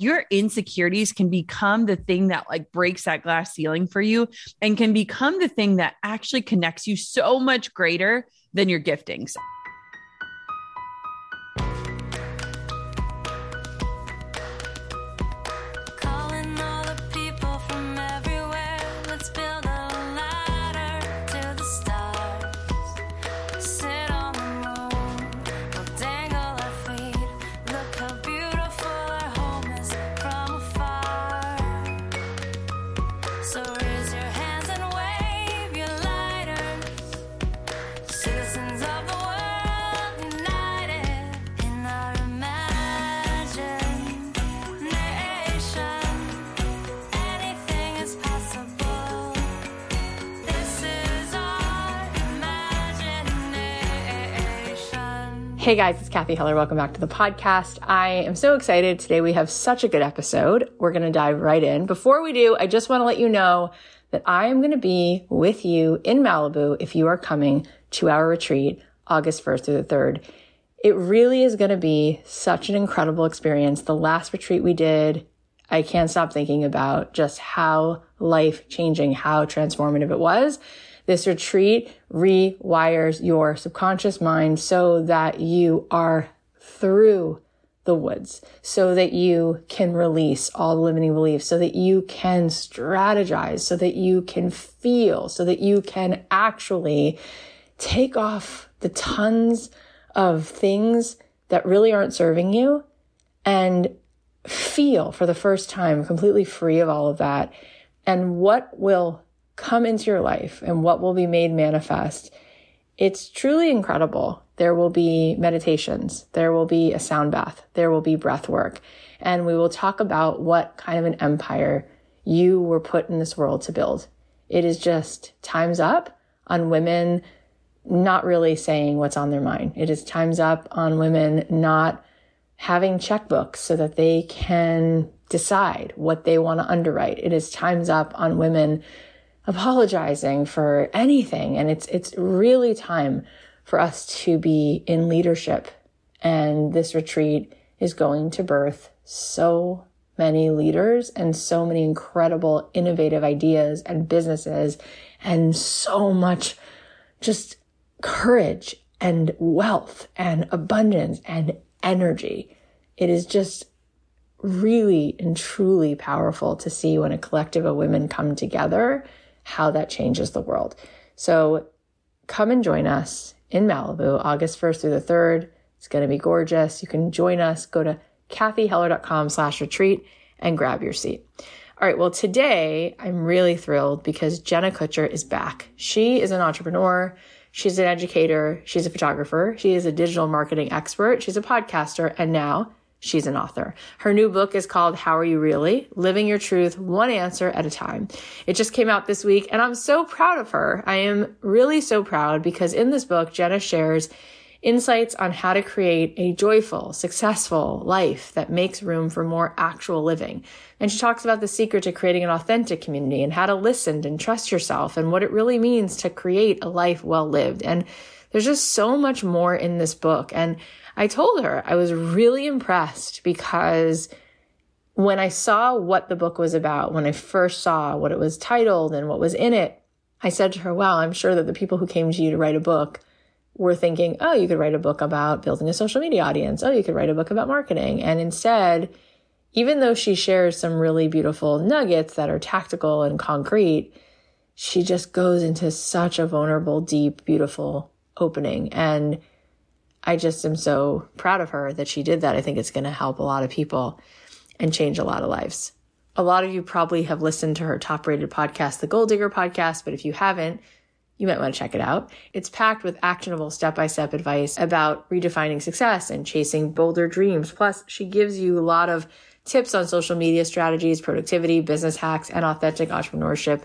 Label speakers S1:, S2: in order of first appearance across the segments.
S1: your insecurities can become the thing that like breaks that glass ceiling for you and can become the thing that actually connects you so much greater than your giftings. Hey guys, it's Cathy Heller. Welcome back to the podcast. I am so excited. Today we have such a good episode. We're going to dive right in. Before we do, I just want to let you know that I am going to be with you in Malibu if you are coming to our retreat August 1st through the 3rd. It really is going to be such an incredible experience. The last retreat we did, I can't stop thinking about just how life changing, how transformative it was. This retreat rewires your subconscious mind so that you are through the woods, so that you can release all the limiting beliefs, so that you can strategize, so that you can feel, so that you can actually take off the tons of things that really aren't serving you and feel for the first time completely free of all of that. And what will come into your life and what will be made manifest, it's truly incredible. There will be meditations. There will be a sound bath. There will be breath work. And we will talk about what kind of an empire you were put in this world to build. It is just time's up on women not really saying what's on their mind. It is time's up on women not having checkbooks so that they can decide what they want to underwrite. It is time's up on women apologizing for anything. And it's, it's really time for us to be in leadership. And this retreat is going to birth so many leaders and so many incredible innovative ideas and businesses and so much just courage and wealth and abundance and energy. It is just really and truly powerful to see when a collective of women come together how that changes the world. So come and join us in Malibu, August 1st through the 3rd. It's going to be gorgeous. You can join us. Go to cathyheller.com slash retreat and grab your seat. All right. Well, today I'm really thrilled because Jenna Kutcher is back. She is an entrepreneur. She's an educator. She's a photographer. She is a digital marketing expert. She's a podcaster. And now She's an author. Her new book is called How Are You Really? Living Your Truth One Answer at a Time. It just came out this week and I'm so proud of her. I am really so proud because in this book, Jenna shares insights on how to create a joyful, successful life that makes room for more actual living. And she talks about the secret to creating an authentic community and how to listen and trust yourself and what it really means to create a life well lived. And there's just so much more in this book. And I told her I was really impressed because when I saw what the book was about, when I first saw what it was titled and what was in it, I said to her, wow, I'm sure that the people who came to you to write a book were thinking, oh, you could write a book about building a social media audience. Oh, you could write a book about marketing. And instead, even though she shares some really beautiful nuggets that are tactical and concrete, she just goes into such a vulnerable, deep, beautiful opening. And I just am so proud of her that she did that. I think it's going to help a lot of people and change a lot of lives. A lot of you probably have listened to her top rated podcast, the Goal Digger podcast, but if you haven't, you might want to check it out. It's packed with actionable step by step advice about redefining success and chasing bolder dreams. Plus, she gives you a lot of tips on social media strategies, productivity, business hacks, and authentic entrepreneurship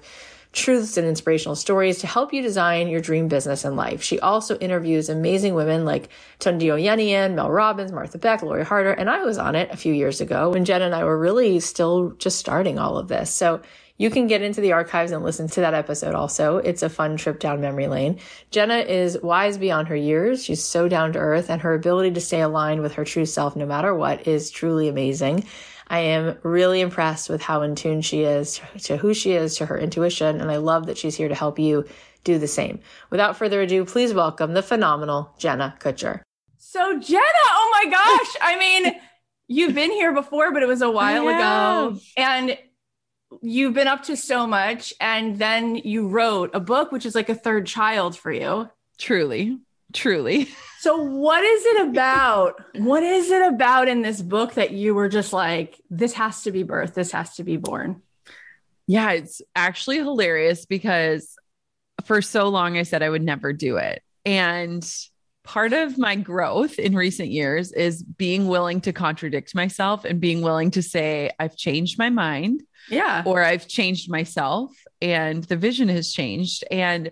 S1: truths and inspirational stories to help you design your dream business and life. She also interviews amazing women like Tunde Oyeneyin, Mel Robbins, Martha Beck, Lori Harder, and I was on it a few years ago when Jen and I were really still just starting all of this. So you can get into the archives and listen to that episode also. It's a fun trip down memory lane. Jenna is wise beyond her years. She's so down to earth and her ability to stay aligned with her true self no matter what is truly amazing. I am really impressed with how in tune she is to, to who she is, to her intuition. And I love that she's here to help you do the same. Without further ado, please welcome the phenomenal Jenna Kutcher.
S2: So, Jenna, oh my gosh. I mean, you've been here before, but it was a while ago. And you've been up to so much. And then you wrote a book, which is like a third child for you.
S3: Truly, truly.
S2: So, what is it about? What is it about in this book that you were just like, this has to be birth, this has to be born?
S3: Yeah, it's actually hilarious because for so long I said I would never do it. And part of my growth in recent years is being willing to contradict myself and being willing to say, I've changed my mind.
S2: Yeah.
S3: Or I've changed myself and the vision has changed. And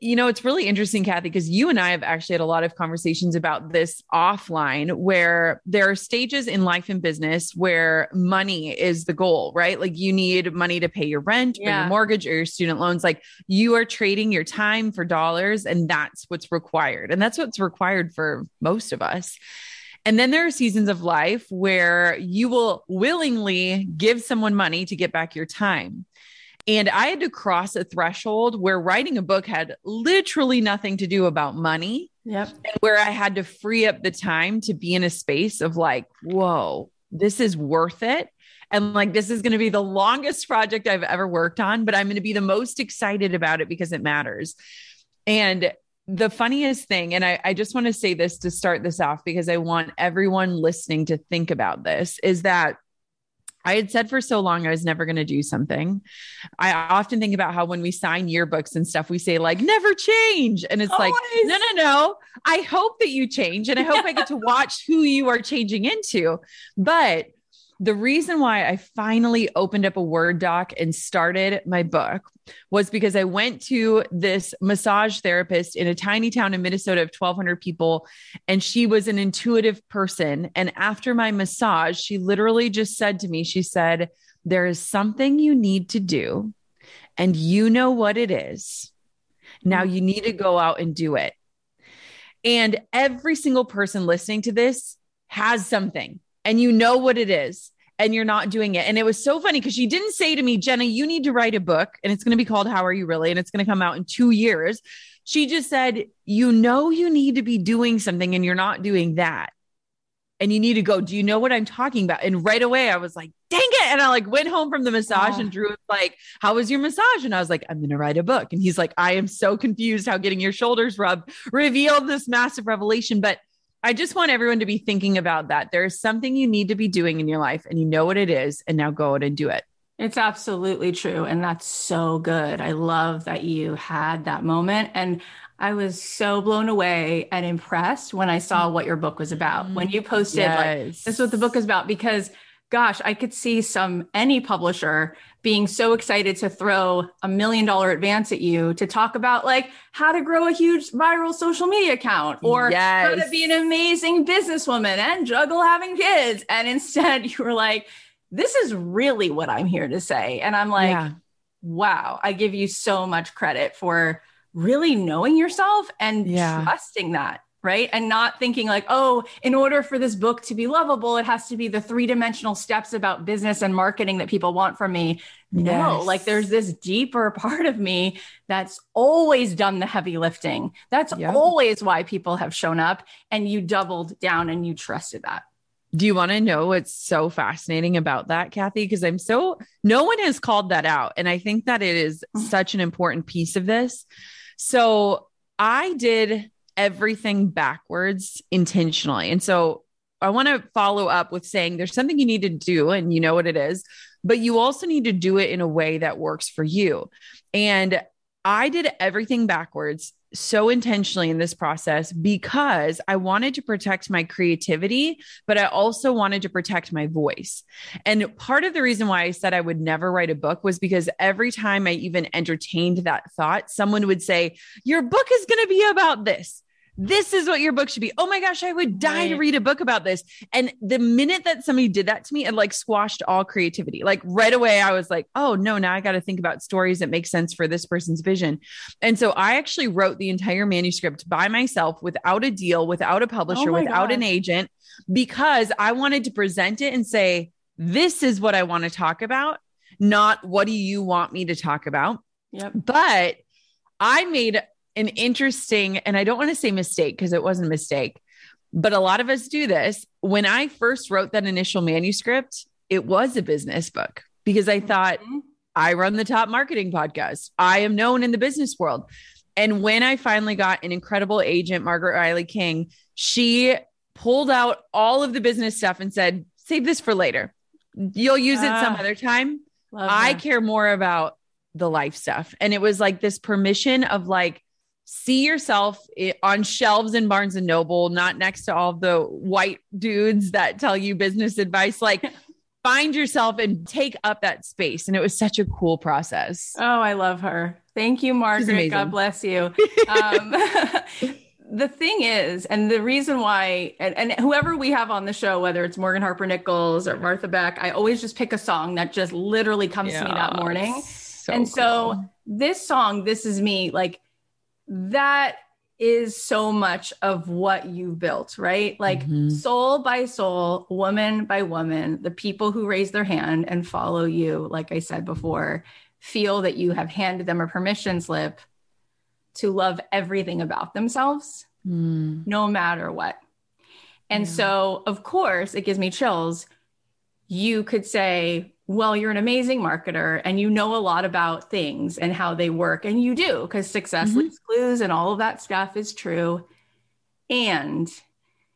S3: you know, it's really interesting, Cathy, because you and I have actually had a lot of conversations about this offline where there are stages in life and business where money is the goal, right? Like you need money to pay your rent yeah. or your mortgage or your student loans. Like you are trading your time for dollars, and that's what's required. And that's what's required for most of us. And then there are seasons of life where you will willingly give someone money to get back your time. And I had to cross a threshold where writing a book had literally nothing to do about money.
S2: Yep.
S3: And where I had to free up the time to be in a space of like, whoa, this is worth it. And like, this is going to be the longest project I've ever worked on, but I'm going to be the most excited about it because it matters. And the funniest thing, and I, I just want to say this to start this off because I want everyone listening to think about this, is that I had said for so long I was never going to do something. I often think about how when we sign yearbooks and stuff, we say like never change. And it's Always. like, no, no, no. I hope that you change. And I hope I get to watch who you are changing into. But the reason why I finally opened up a Word doc and started my book was because I went to this massage therapist in a tiny town in Minnesota of 1,200 people, and she was an intuitive person. And after my massage, she literally just said to me, She said, There is something you need to do, and you know what it is. Now mm-hmm. you need to go out and do it. And every single person listening to this has something and you know what it is and you're not doing it. And it was so funny because she didn't say to me, Jenna, you need to write a book and it's going to be called How Are You Really? And it's going to come out in two years. She just said, You know, you need to be doing something and you're not doing that. And you need to go, Do you know what I'm talking about? And right away, I was like, Dang it. And I like went home from the massage and Drew was like, How was your massage? And I was like, I'm going to write a book. And he's like, I am so confused how getting your shoulders rubbed revealed this massive revelation. But I just want everyone to be thinking about that. There is something you need to be doing in your life and you know what it is. And now go out and do it.
S2: It's absolutely true. And that's so good. I love that you had that moment. And I was so blown away and impressed when I saw mm-hmm. what your book was about. When you posted, yes. like, this is what the book is about, because gosh, I could see some any publisher being so excited to throw a million dollar advance at you to talk about like how to grow a huge viral social media account or yes. how to be an amazing businesswoman and juggle having kids. And instead, you were like, this is really what I'm here to say. And I'm like, yeah. wow, I give you so much credit for really knowing yourself and yeah. trusting that right? And not thinking like, oh, in order for this book to be lovable, it has to be the three dimensional steps about business and marketing that people want from me. No, like there's this deeper part of me that's always done the heavy lifting. That's yep. always why people have shown up. And you doubled down and you trusted that.
S3: Do you want to know what's so fascinating about that, Cathy? Because I'm so, no one has called that out. And I think that it is mm. such an important piece of this. So I did everything backwards intentionally. And so I want to follow up with saying there's something you need to do and you know what it is, but you also need to do it in a way that works for you. And I did everything backwards so intentionally in this process because I wanted to protect my creativity, but I also wanted to protect my voice. And part of the reason why I said I would never write a book was because every time I even entertained that thought, someone would say, Your book is going to be about this this is what your book should be. Oh my gosh, I would die right. to read a book about this. And the minute that somebody did that to me, it like squashed all creativity. Like right away, I was like, oh no, now I got to think about stories that make sense for this person's vision. And so I actually wrote the entire manuscript by myself without a deal, without a publisher, oh without gosh. an agent, because I wanted to present it and say, this is what I want to talk about, not what do you want me to talk about.
S2: Yep.
S3: But I made an interesting, and I don't want to say mistake because it wasn't a mistake, but a lot of us do this. When I first wrote that initial manuscript, it was a business book because I thought
S2: Mhm.
S3: I run the top marketing podcast. I am known in the business world. And when I finally got an incredible agent, Margaret Riley King, she pulled out all of the business stuff and said, save this for later. You'll use it some
S2: Ah.
S3: other time. I
S2: her.
S3: care more about the life stuff. And it was like this permission of like, see yourself on shelves in Barnes and Noble, not next to all the white dudes that tell you business advice. Like, find yourself and take up that space. And it was such a cool process.
S2: Oh, I love her. Thank you, Margaret. God bless you. Um, the thing is, and the reason why, and, and whoever we have on the show, whether it's Morgan Harper Nichols or Martha Beck, I always just pick a song that just literally comes to me that morning.
S3: So
S2: and so this song, This Is Me, like that is so much of what you've built, right? Like
S3: Mhm.
S2: soul by soul, woman by woman, the people who raise their hand and follow you, like I said before, feel that you have handed them a permission slip to love everything about themselves
S3: Mm.
S2: no matter what. And
S3: Yeah.
S2: so, of course, it gives me chills. You could say, well, you're an amazing marketer and you know a lot about things and how they work. And you do, because success
S3: Mhm.
S2: leaves clues and all of that stuff is true. And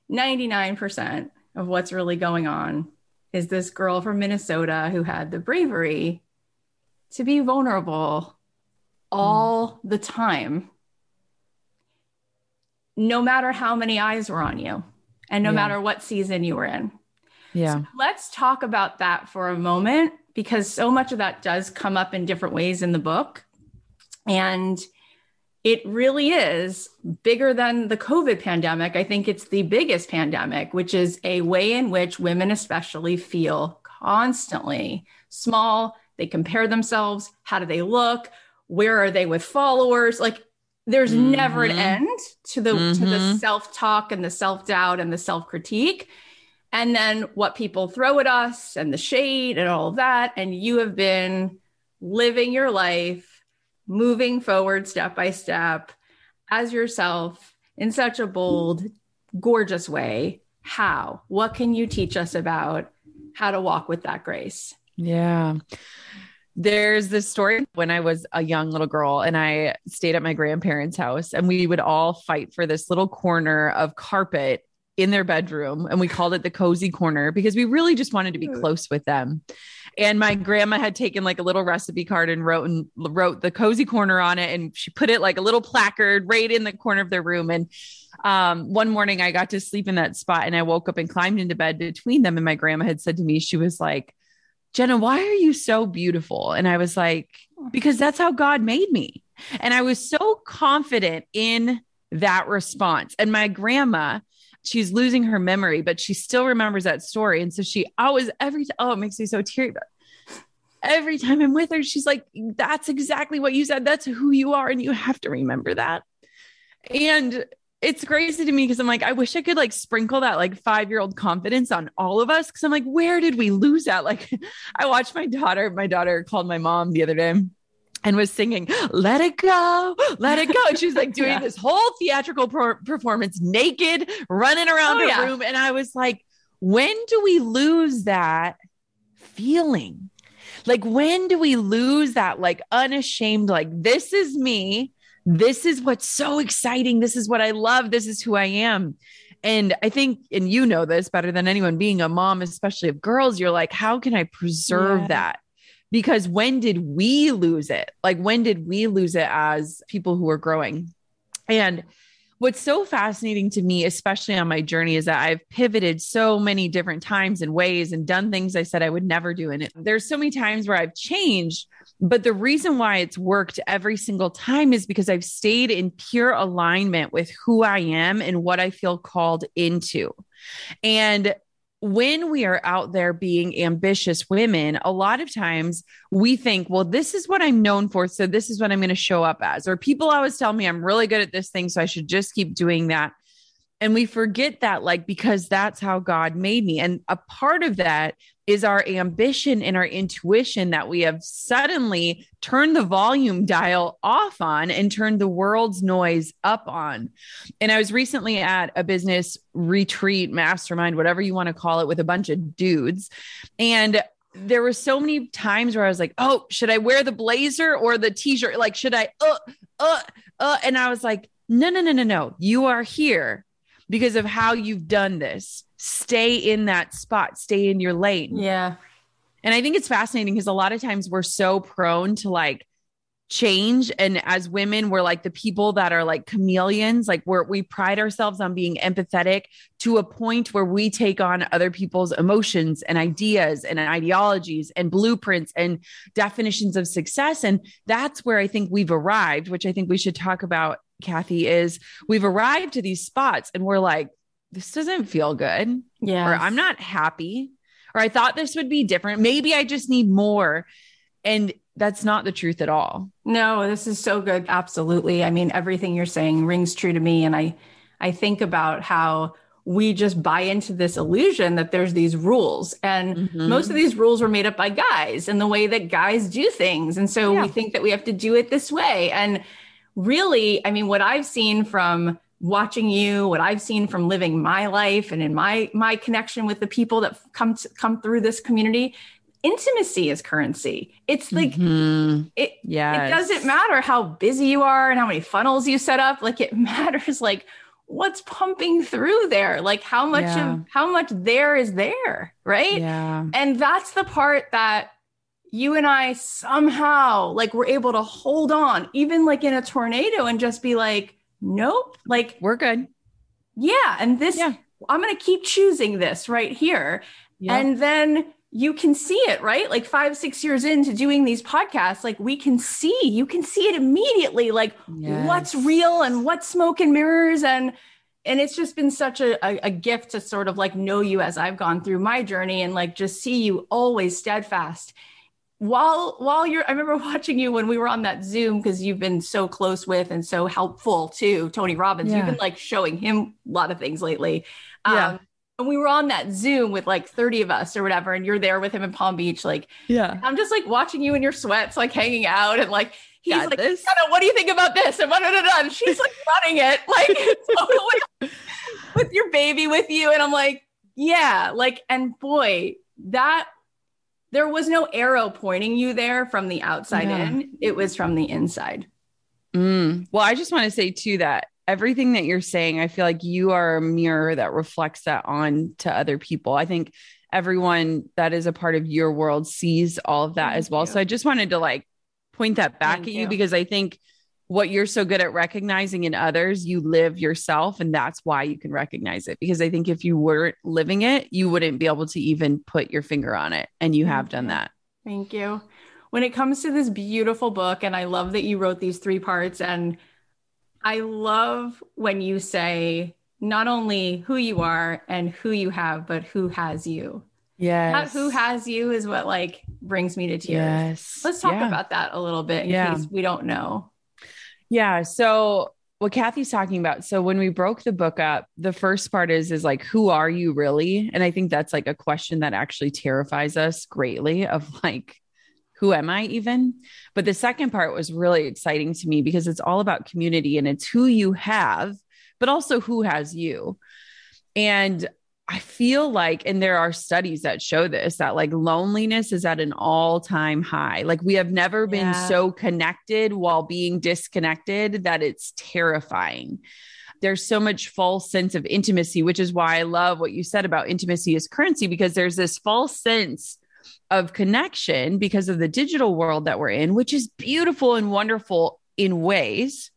S2: 99% of what's really going on is this girl from Minnesota who had the bravery to be vulnerable all the time no matter how many eyes were on you and no
S3: Yeah.
S2: matter what season you were in.
S3: Yeah.
S2: Let's talk about that for a moment because so much of that does come up in different ways in the book. And it really is bigger than the COVID pandemic. I think it's the biggest pandemic, which is a way in which women, especially, feel constantly small. They compare themselves. How do they look? Where are they with followers? Like, there's never an
S3: Mhm.
S2: end to the to the
S3: Mhm.
S2: self-talk and the self-doubt and the self-critique and then what people throw at us and the shade and all of that. And you have been living your life moving forward step by step as yourself in such a bold gorgeous way. How? What can you teach us about how to walk with that grace?
S3: Yeah. There's this story when I was a young little girl and I stayed at my grandparents' house and we would all fight for this little corner of carpet in their bedroom and we called it the cozy corner because we really just wanted to be close with them. And my grandma had taken like a little recipe card and wrote and wrote the cozy corner on it and she put it like a little placard right in the corner of their room and um, one morning I got to sleep in that spot and I woke up and climbed into bed between them and my grandma had said to me she was like Jenna, why are you so beautiful? And I was like, because that's how God made me. And I was so confident in that response. And my grandma, she's losing her memory, but she still remembers that story. And so she always, every oh, it makes me so teary. But every time I'm with her, she's like, that's exactly what you said. That's who you are. And you have to remember that. And it's crazy to me because I'm like, I wish I could like sprinkle that like five year old confidence on all of us. Cause I'm like, where did we lose that? Like, I watched my daughter, my daughter called my mom the other day and was singing, Let It Go, Let It Go. And she's like doing
S2: Yeah.
S3: this whole theatrical per- performance naked, running around
S2: Oh,
S3: her
S2: yeah.
S3: room. And I was like, when do we lose that feeling? Like, when do we lose that, like, unashamed, like, this is me. This is what's so exciting. This is what I love. This is who I am. And I think, and you know this better than anyone, being a mom, especially of girls, you're like, how can I preserve
S2: Yeah.
S3: that? Because when did we lose it? Like, when did we lose it as people who are growing? And what's so fascinating to me, especially on my journey, is that I've pivoted so many different times and ways and done things I said I would never do. And there's so many times where I've changed, but the reason why it's worked every single time is because I've stayed in pure alignment with who I am and what I feel called into. And when we are out there being ambitious women, a lot of times we think, well, this is what I'm known for. So this is what I'm going to show up as. Or people always tell me I'm really good at this thing. So I should just keep doing that. And we forget that, like, because that's how God made me. And a part of that is our ambition and our intuition that we have suddenly turned the volume dial off on and turned the world's noise up on. And I was recently at a business retreat, mastermind, whatever you want to call it, with a bunch of dudes. And there were so many times where I was like, oh, should I wear the blazer or the t shirt? Like, should I, uh, uh, uh? And I was like, no, no, no, no, no. You are here because of how you've done this. Stay in that spot, stay in your lane.
S2: Yeah.
S3: And I think it's fascinating because a lot of times we're so prone to like change. And as women, we're like the people that are like chameleons. Like we're, we pride ourselves on being empathetic to a point where we take on other people's emotions and ideas and ideologies and blueprints and definitions of success. And that's where I think we've arrived, which I think we should talk about Cathy, is we've arrived to these spots and we're like, this doesn't feel good.
S2: Yeah.
S3: Or I'm not happy. Or I thought this would be different. Maybe I just need more. And that's not the truth at all.
S2: No, this is so good. Absolutely. I mean, everything you're saying rings true to me. And I I think about how we just buy into this illusion that there's these rules and mm-hmm. most of these rules were made up by guys and the way that guys do things and so yeah. we think that we have to do it this way and really, I mean, what I've seen from watching you, what I've seen from living my life and in my my connection with the people that come to, come through this community, intimacy is currency. It's like mm-hmm. it yeah. it doesn't matter how busy you are and how many funnels you set up, like it matters like what's pumping through there like how much yeah. of how much there is there right
S3: yeah
S2: and that's the part that you and I somehow like we're able to hold on, even like in a tornado, and just be like, nope, like
S3: we're good.
S2: Yeah. And this, yeah. I'm going to keep choosing this right here. Yeah. And then you can see it, right? Like five, six years into doing these podcasts, like we can see, you can see it immediately, like yes. what's real and what's smoke and mirrors. And, and it's just been such a, a, a, gift to sort of like know you as I've gone through my journey and like just see you always steadfast while while you're i remember watching you when we were on that zoom because you've been so close with and so helpful to tony robbins yeah. you've been like showing him a lot of things lately
S3: yeah. Um,
S2: and we were on that zoom with like 30 of us or whatever and you're there with him in palm beach like
S3: yeah
S2: i'm just like watching you in your sweats like hanging out and like he's
S3: Got
S2: like
S3: this.
S2: what do you think about this and, and she's like running it like totally with your baby with you and i'm like yeah like and boy that there was no arrow pointing you there from the outside yeah. in. It was from the inside.
S3: Mm. Well, I just want to say too that everything that you're saying, I feel like you are a mirror that reflects that on to other people. I think everyone that is a part of your world sees all of that Thank as well. You. So I just wanted to like point that back Thank at you, you because I think what you're so good at recognizing in others, you live yourself. And that's why you can recognize it. Because I think if you weren't living it, you wouldn't be able to even put your finger on it. And you have done that.
S2: Thank you. When it comes to this beautiful book, and I love that you wrote these three parts, and I love when you say not only who you are and who you have, but who has you.
S3: Yes.
S2: That who has you is what like brings me to tears.
S3: Yes.
S2: Let's talk yeah. about that a little bit in yeah. case we don't know.
S3: Yeah. So what Cathy's talking about. So when we broke the book up, the first part is is like, who are you really? And I think that's like a question that actually terrifies us greatly of like, who am I even? But the second part was really exciting to me because it's all about community and it's who you have, but also who has you. And I feel like, and there are studies that show this, that like loneliness is at an all time high. Like we have never been yeah. so connected while being disconnected that it's terrifying. There's so much false sense of intimacy, which is why I love what you said about intimacy is currency, because there's this false sense of connection because of the digital world that we're in, which is beautiful and wonderful in ways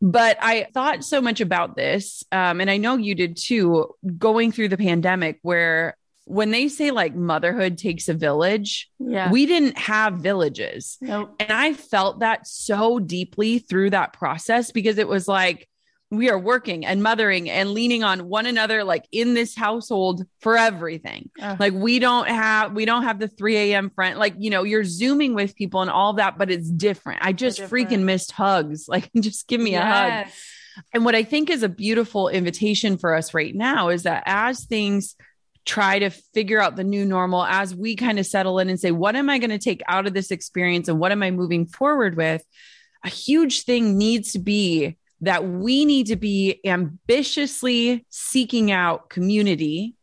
S3: but I thought so much about this. Um, and I know you did too, going through the pandemic, where when they say like motherhood takes a village,
S2: yeah.
S3: we didn't have villages.
S2: Nope.
S3: And I felt that so deeply through that process because it was like, we are working and mothering and leaning on one another like in this household for everything uh, like we don't have we don't have the 3 a.m friend like you know you're zooming with people and all that but it's different i just different. freaking missed hugs like just give me yes. a hug And what I think is a beautiful invitation for us right now is that as things try to figure out the new normal, as we kind of settle in and say, what am I going to take out of this experience and what am I moving forward with? A huge thing needs to be that we need to be ambitiously seeking out community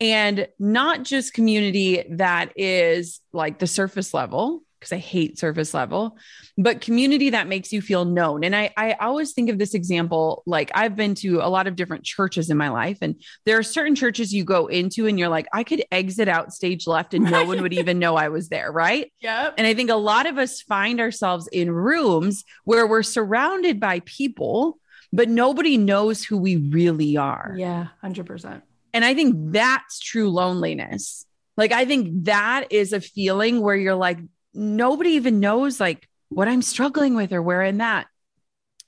S3: and not just community that is like the surface level because I hate surface level, but community that makes you feel known. And I, I always think of this example like I've been to a lot of different churches in my life, and there are certain churches you go into and you're like, I could exit out stage left and no one would even know I was there. Right.
S2: Yep.
S3: And I think a lot of us find ourselves in rooms where we're surrounded by people, but nobody knows who we really are.
S2: Yeah. 100%.
S3: And I think that's true loneliness. Like, I think that is a feeling where you're like, nobody even knows like what I'm struggling with or where I'm at.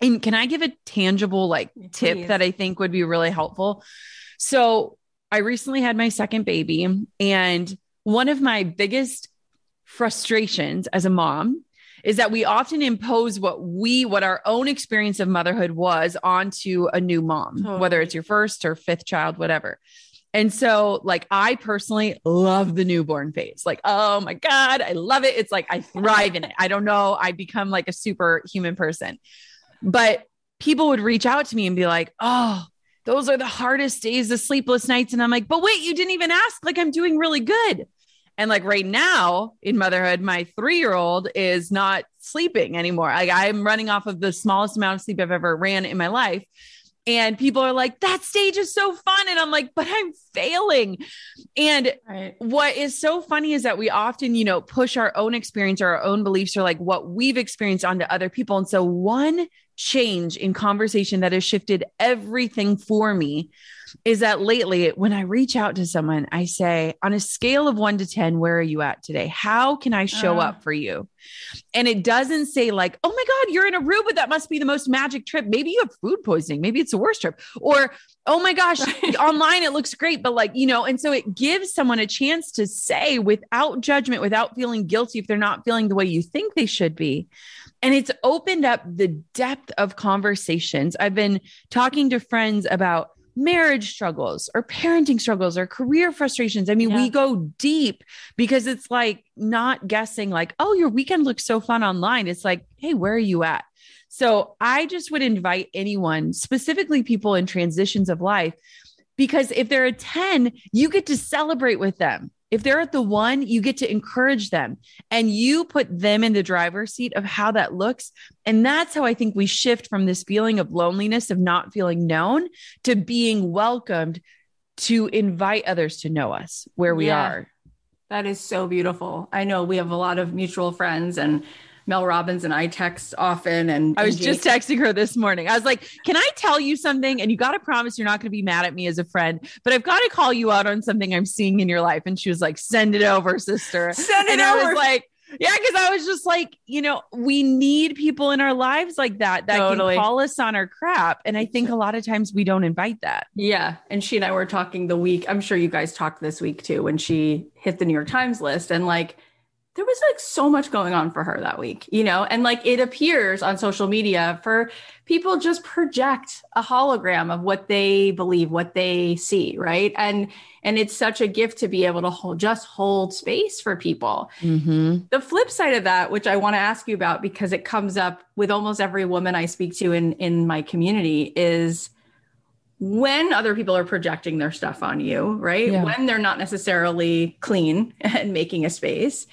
S3: And can I give a tangible like tip that I think would be really helpful? So, I recently had my second baby, and one of my biggest frustrations as a mom is that we often impose what we what our own experience of motherhood was onto a new mom whether it's your first or fifth child whatever and so like i personally love the newborn phase. Like oh my god i love it. It's like i thrive in it. I don't know. I become like a superhuman person. But people would reach out to me and be like oh those are the hardest days the sleepless nights. And i'm like but wait you didn't even ask. Like i'm doing really good. And like right now in motherhood, my three year old is not sleeping anymore. Like I'm running off of the smallest amount of sleep I've ever ran in my life. And people are like, that stage is so fun. And I'm like, but I'm failing. And
S2: Right.
S3: what is so funny is that we often, you know, push our own experience or our own beliefs or like what we've experienced onto other people. And so one change in conversation that has shifted everything for me is that lately when I reach out to someone, I say, on a scale of one to 10, where are you at today? How can I show
S2: Uh.
S3: up for you? And it doesn't say, like, oh my God, you're in Aruba. That must be the most magic trip. Maybe you have food poisoning. Maybe it's the worst trip. Or, oh my gosh, online it looks great. But like, you know, and so it gives someone a chance to say without judgment, without feeling guilty if they're not feeling the way you think they should be. And it's opened up the depth of conversations. I've been talking to friends about marriage struggles or parenting struggles or career frustrations. I mean,
S2: Yeah.
S3: we go deep because it's like not guessing, like, oh, your weekend looks so fun online. It's like, hey, where are you at? So I just would invite anyone, specifically people in transitions of life, because if they're a 10, you get to celebrate with them. If they're at the one, you get to encourage them and you put them in the driver's seat of how that looks. And that's how I think we shift from this feeling of loneliness, of not feeling known, to being welcomed to invite others to know us where we
S2: Yeah.
S3: are.
S2: That is so beautiful. I know we have a lot of mutual friends and Mel Robbins and I text often and
S3: I was just texting her this morning. I was like, Can I tell you something? And you got to promise you're not going to be mad at me as a friend, but I've got to call you out on something I'm seeing in your life. And she was like, Send it over, sister.
S2: send it
S3: and I
S2: over.
S3: was like, yeah, because I was just like, you know, we need people in our lives like that that
S2: Totally.
S3: can call us on our crap. And I think a lot of times we don't invite that.
S2: Yeah. And she and I were talking the week. I'm sure you guys talked this week too when she hit the New York Times list. And like, there was like so much going on for her that week, you know? And like, it appears on social media for people just project a hologram of what they believe, what they see. Right. And, and it's such a gift to be able to hold, just hold space for people.
S3: Mm-hmm.
S2: The flip side of that, which I want to ask you about because it comes up with almost every woman I speak to in in my community is when other people are projecting their stuff on you, right?
S3: Yeah.
S2: When they're not necessarily clean and making a space,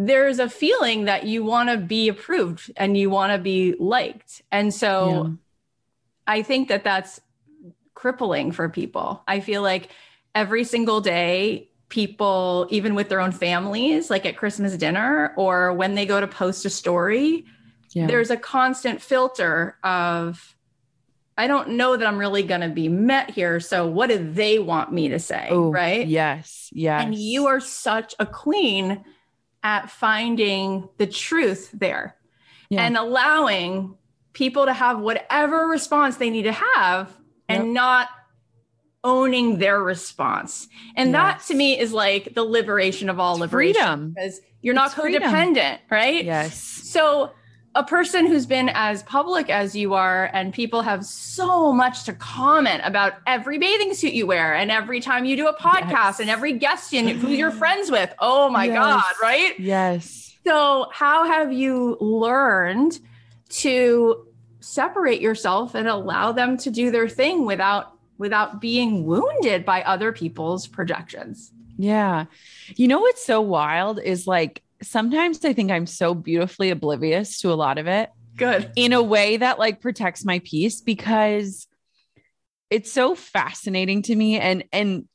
S2: there's a feeling that you want to be approved and you want to be liked. And so
S3: Yeah.
S2: I think that that's crippling for people. I feel like every single day, people, even with their own families, like at Christmas dinner or when they go to post a story,
S3: Yeah.
S2: there's a constant filter of, I don't know that I'm really going to be met here. So what do they want me to say?
S3: Oh,
S2: right.
S3: Yes. Yes.
S2: And you are such a queen at finding the truth there
S3: Yeah.
S2: and allowing people to have whatever response they need to have and
S3: Yep.
S2: not owning their response. And that to me is like the liberation of all
S3: It's
S2: liberation
S3: freedom.
S2: because you're not
S3: It's freedom.
S2: codependent, right?
S3: Yes.
S2: So a person who's been as public as you are and people have so much to comment about every bathing suit you wear and every time you do a podcast yes. and every guest in who you're friends with. Oh my yes. god right?
S3: Yes.
S2: So how have you learned to separate yourself and allow them to do their thing without without being wounded by other people's projections?
S3: Yeah. You know what's so wild is like sometimes I think I'm so beautifully oblivious to a lot of it.
S2: Good.
S3: In a way that like protects my peace because it's so fascinating to me and and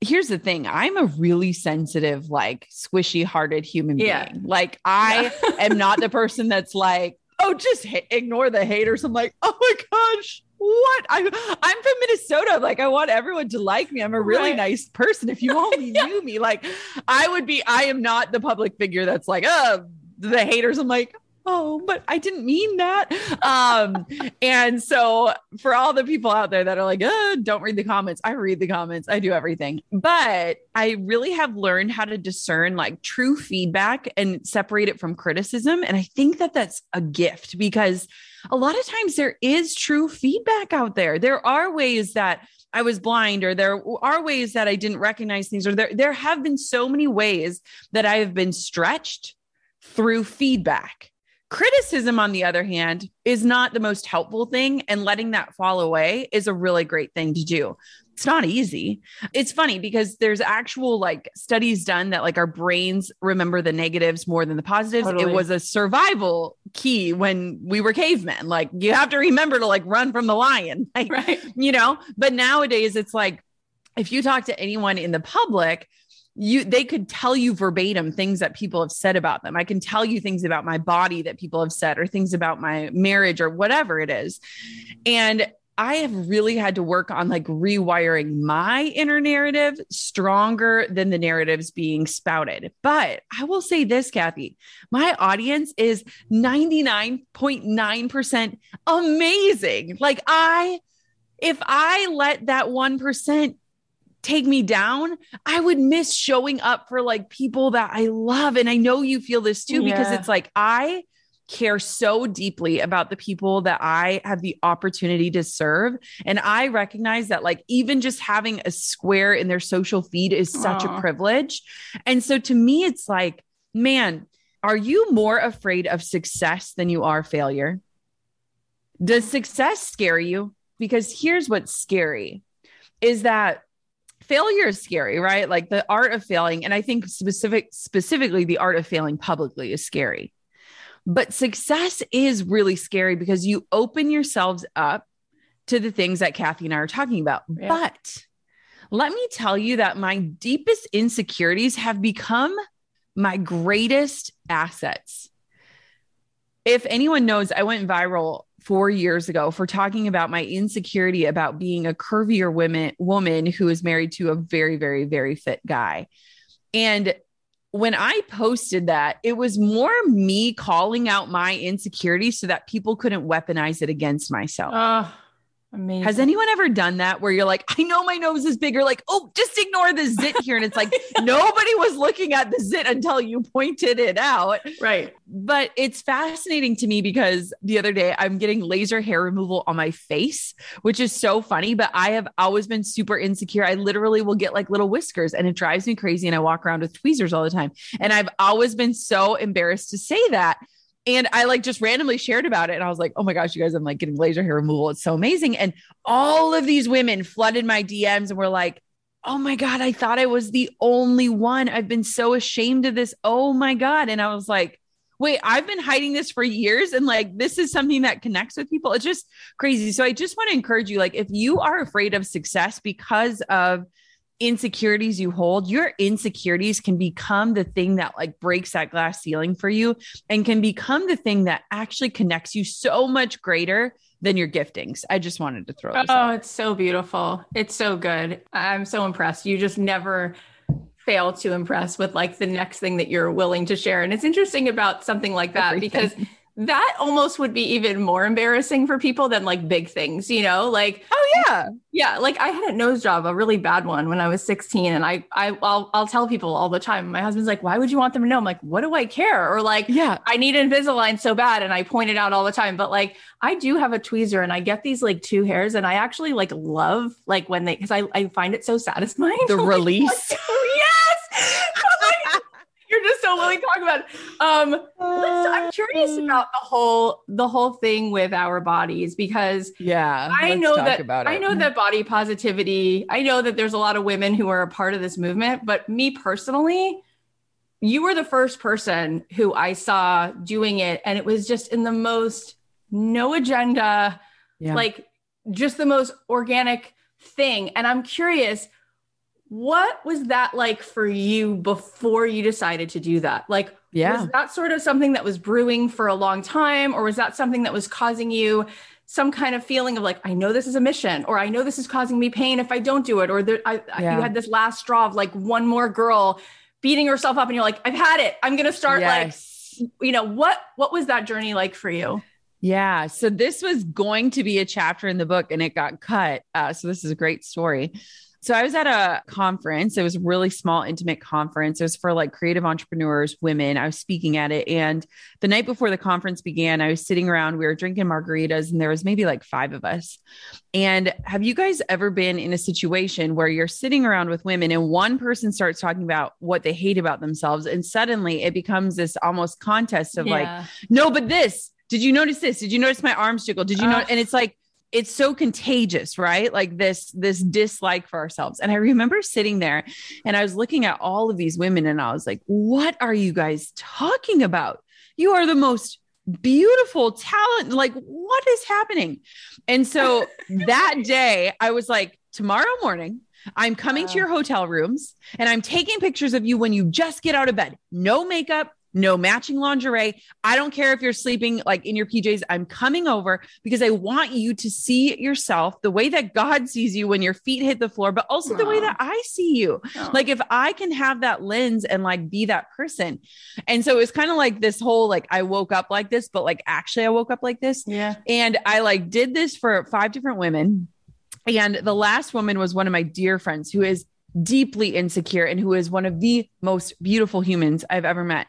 S3: here's the thing i'm a really sensitive like squishy hearted human yeah. being like i yeah. am not the person that's like oh just ha- ignore the haters i'm like oh my gosh what I, i'm from minnesota like i want everyone to like me i'm a really right. nice person if you only yeah. knew me like i would be i am not the public figure that's like oh the haters i'm like oh, but I didn't mean that. Um, and so for all the people out there that are like, uh, don't read the comments, I read the comments, I do everything. But I really have learned how to discern like true feedback and separate it from criticism. And I think that that's a gift because a lot of times there is true feedback out there. There are ways that I was blind, or there are ways that I didn't recognize things, or there, there have been so many ways that I have been stretched through feedback. Criticism, on the other hand, is not the most helpful thing. And letting that fall away is a really great thing to do. It's not easy. It's funny because there's actual like studies done that like our brains remember the negatives more than the positives. Totally. It was a survival key when we were cavemen. Like you have to remember to like run from the lion, like, right. you know, but nowadays it's like, if you talk to anyone in the public, you they could tell you verbatim things that people have said about them. I can tell you things about my body that people have said or things about my marriage or whatever it is. And I have really had to work on like rewiring my inner narrative stronger than the narratives being spouted. But I will say this, Cathy, my audience is 99.9% amazing. Like, I, if I let that 1% take me down, I would miss showing up for like people that I love. And I know you feel this too, yeah. because it's like I care so deeply about the people that I have the opportunity to serve. And I recognize that, like, even just having a square in their social feed is such Aww. a privilege. And so to me, it's like, man, are you more afraid of success than you are failure? Does success scare you? Because here's what's scary is that failure is scary, right? Like the art of failing. And I think specific, specifically the art of failing publicly is scary. But success is really scary because you open yourselves up to the things that Cathy and I are talking about. Yeah. But let me tell you that my deepest insecurities have become my greatest assets. If anyone knows, I went viral four years ago for talking about my insecurity about being a curvier woman woman who is married to a very, very, very fit guy. And when I posted that, it was more me calling out my insecurity so that people couldn't weaponize it against myself. Uh, Amazing. Has anyone ever done that where you're like, I know my nose is bigger, like, oh, just ignore the zit here. And it's like, nobody was looking at the zit until you pointed it out.
S2: Right.
S3: But it's fascinating to me because the other day I'm getting laser hair removal on my face, which is so funny. But I have always been super insecure. I literally will get like little whiskers and it drives me crazy. And I walk around with tweezers all the time. And I've always been so embarrassed to say that. And I like just randomly shared about it. And I was like, oh my gosh, you guys, I'm like getting laser hair removal. It's so amazing. And all of these women flooded my DMs and were like, oh my God, I thought I was the only one. I've been so ashamed of this. Oh my God. And I was like, wait, I've been hiding this for years. And like, this is something that connects with people. It's just crazy. So I just want to encourage you, like, if you are afraid of success because of, insecurities you hold, your insecurities can become the thing that like breaks that glass ceiling for you and can become the thing that actually connects you so much greater than your giftings. I just wanted to throw
S2: Oh, out. it's so beautiful. It's so good. I'm so impressed. You just never fail to impress with like the next thing that you're willing to share. And it's interesting about something like that Everything. because that almost would be even more embarrassing for people than like big things, you know? Like
S3: oh yeah.
S2: Yeah, like I had a nose job, a really bad one when I was 16 and I I I'll, I'll tell people all the time. My husband's like, "Why would you want them to know?" I'm like, "What do I care?" Or like,
S3: "Yeah,
S2: I need Invisalign so bad." And I point it out all the time, but like I do have a tweezer and I get these like two hairs and I actually like love like when they cuz I I find it so satisfying.
S3: The release.
S2: yes. you're just so willing to talk about it. Um, I'm curious about the whole the whole thing with our bodies because
S3: yeah,
S2: I know that I know that body positivity. I know that there's a lot of women who are a part of this movement, but me personally, you were the first person who I saw doing it, and it was just in the most no agenda, yeah. like just the most organic thing. And I'm curious what was that like for you before you decided to do that? Like, yeah. was that sort of something that was brewing for a long time, or was that something that was causing you some kind of feeling of like, I know this is a mission, or I know this is causing me pain if I don't do it, or there, I, yeah. you had this last straw of like one more girl beating herself up, and you're like, I've had it. I'm gonna start yes. like, you know, what what was that journey like for you?
S3: Yeah. So this was going to be a chapter in the book and it got cut. Uh, so this is a great story. So I was at a conference. It was a really small, intimate conference. It was for like creative entrepreneurs, women. I was speaking at it. And the night before the conference began, I was sitting around, we were drinking margaritas, and there was maybe like five of us. And have you guys ever been in a situation where you're sitting around with women and one person starts talking about what they hate about themselves? And suddenly it becomes this almost contest of yeah. like, no, but this, did you notice this? Did you notice my arms jiggle? Did you know? And it's like, it's so contagious right? Like this this dislike for ourselves. And i remember sitting there and i was looking at all of these women and i was like what are you guys talking about? You are the most beautiful talent. Like what is happening? And so that day i was like tomorrow morning I'm coming to your hotel rooms and I'm taking pictures of you when you just get out of bed. No makeup, no matching lingerie. I don't care if you're sleeping like in your PJs. I'm coming over because I want you to see yourself the way that God sees you when your feet hit the floor, but also Aww. the way that I see you. Aww. Like if I can have that lens and like be that person. And so it was kind of like this whole like I woke up like this, but like actually I woke up like this.
S2: Yeah.
S3: And I like did this for five different women. And the last woman was one of my dear friends who is deeply insecure and who is one of the most beautiful humans I've ever met.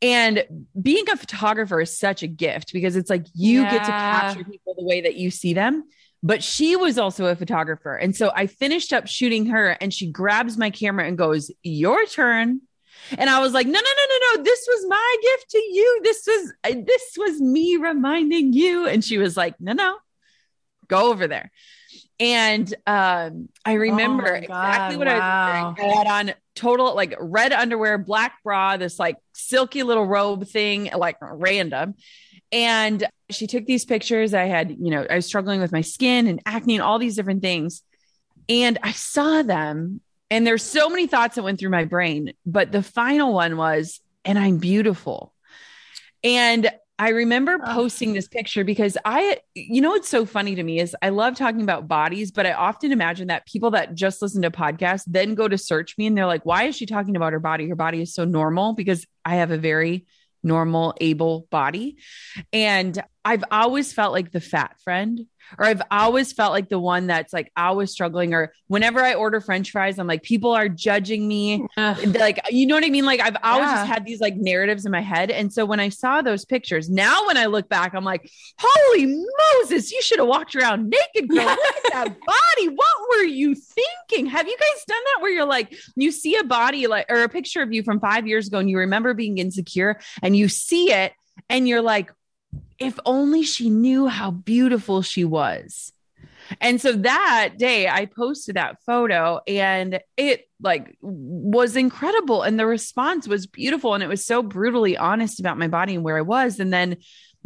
S3: And being a photographer is such a gift because it's like you yeah. get to capture people the way that you see them. But she was also a photographer. And so I finished up shooting her and she grabs my camera and goes, Your turn. And I was like, no, no, no, no, no. This was my gift to you. This was this was me reminding you. And she was like, no, no, go over there. And um, I remember oh exactly what wow. I was wearing. I had on total like red underwear, black bra, this like silky little robe thing, like random. And she took these pictures. I had, you know, I was struggling with my skin and acne and all these different things. And I saw them, and there's so many thoughts that went through my brain. But the final one was, and I'm beautiful. And I remember oh. posting this picture because I, you know, what's so funny to me is I love talking about bodies, but I often imagine that people that just listen to podcasts then go to search me and they're like, why is she talking about her body? Her body is so normal because I have a very normal, able body. And I've always felt like the fat friend or I've always felt like the one that's like always struggling. Or whenever I order French fries, I'm like, people are judging me. like, you know what I mean? Like, I've always yeah. just had these like narratives in my head. And so when I saw those pictures, now when I look back, I'm like, holy Moses, you should have walked around naked, girl. Look at that body. What were you thinking? Have you guys done that where you're like, you see a body like, or a picture of you from five years ago and you remember being insecure and you see it and you're like, if only she knew how beautiful she was. And so that day I posted that photo and it like was incredible. And the response was beautiful and it was so brutally honest about my body and where I was. And then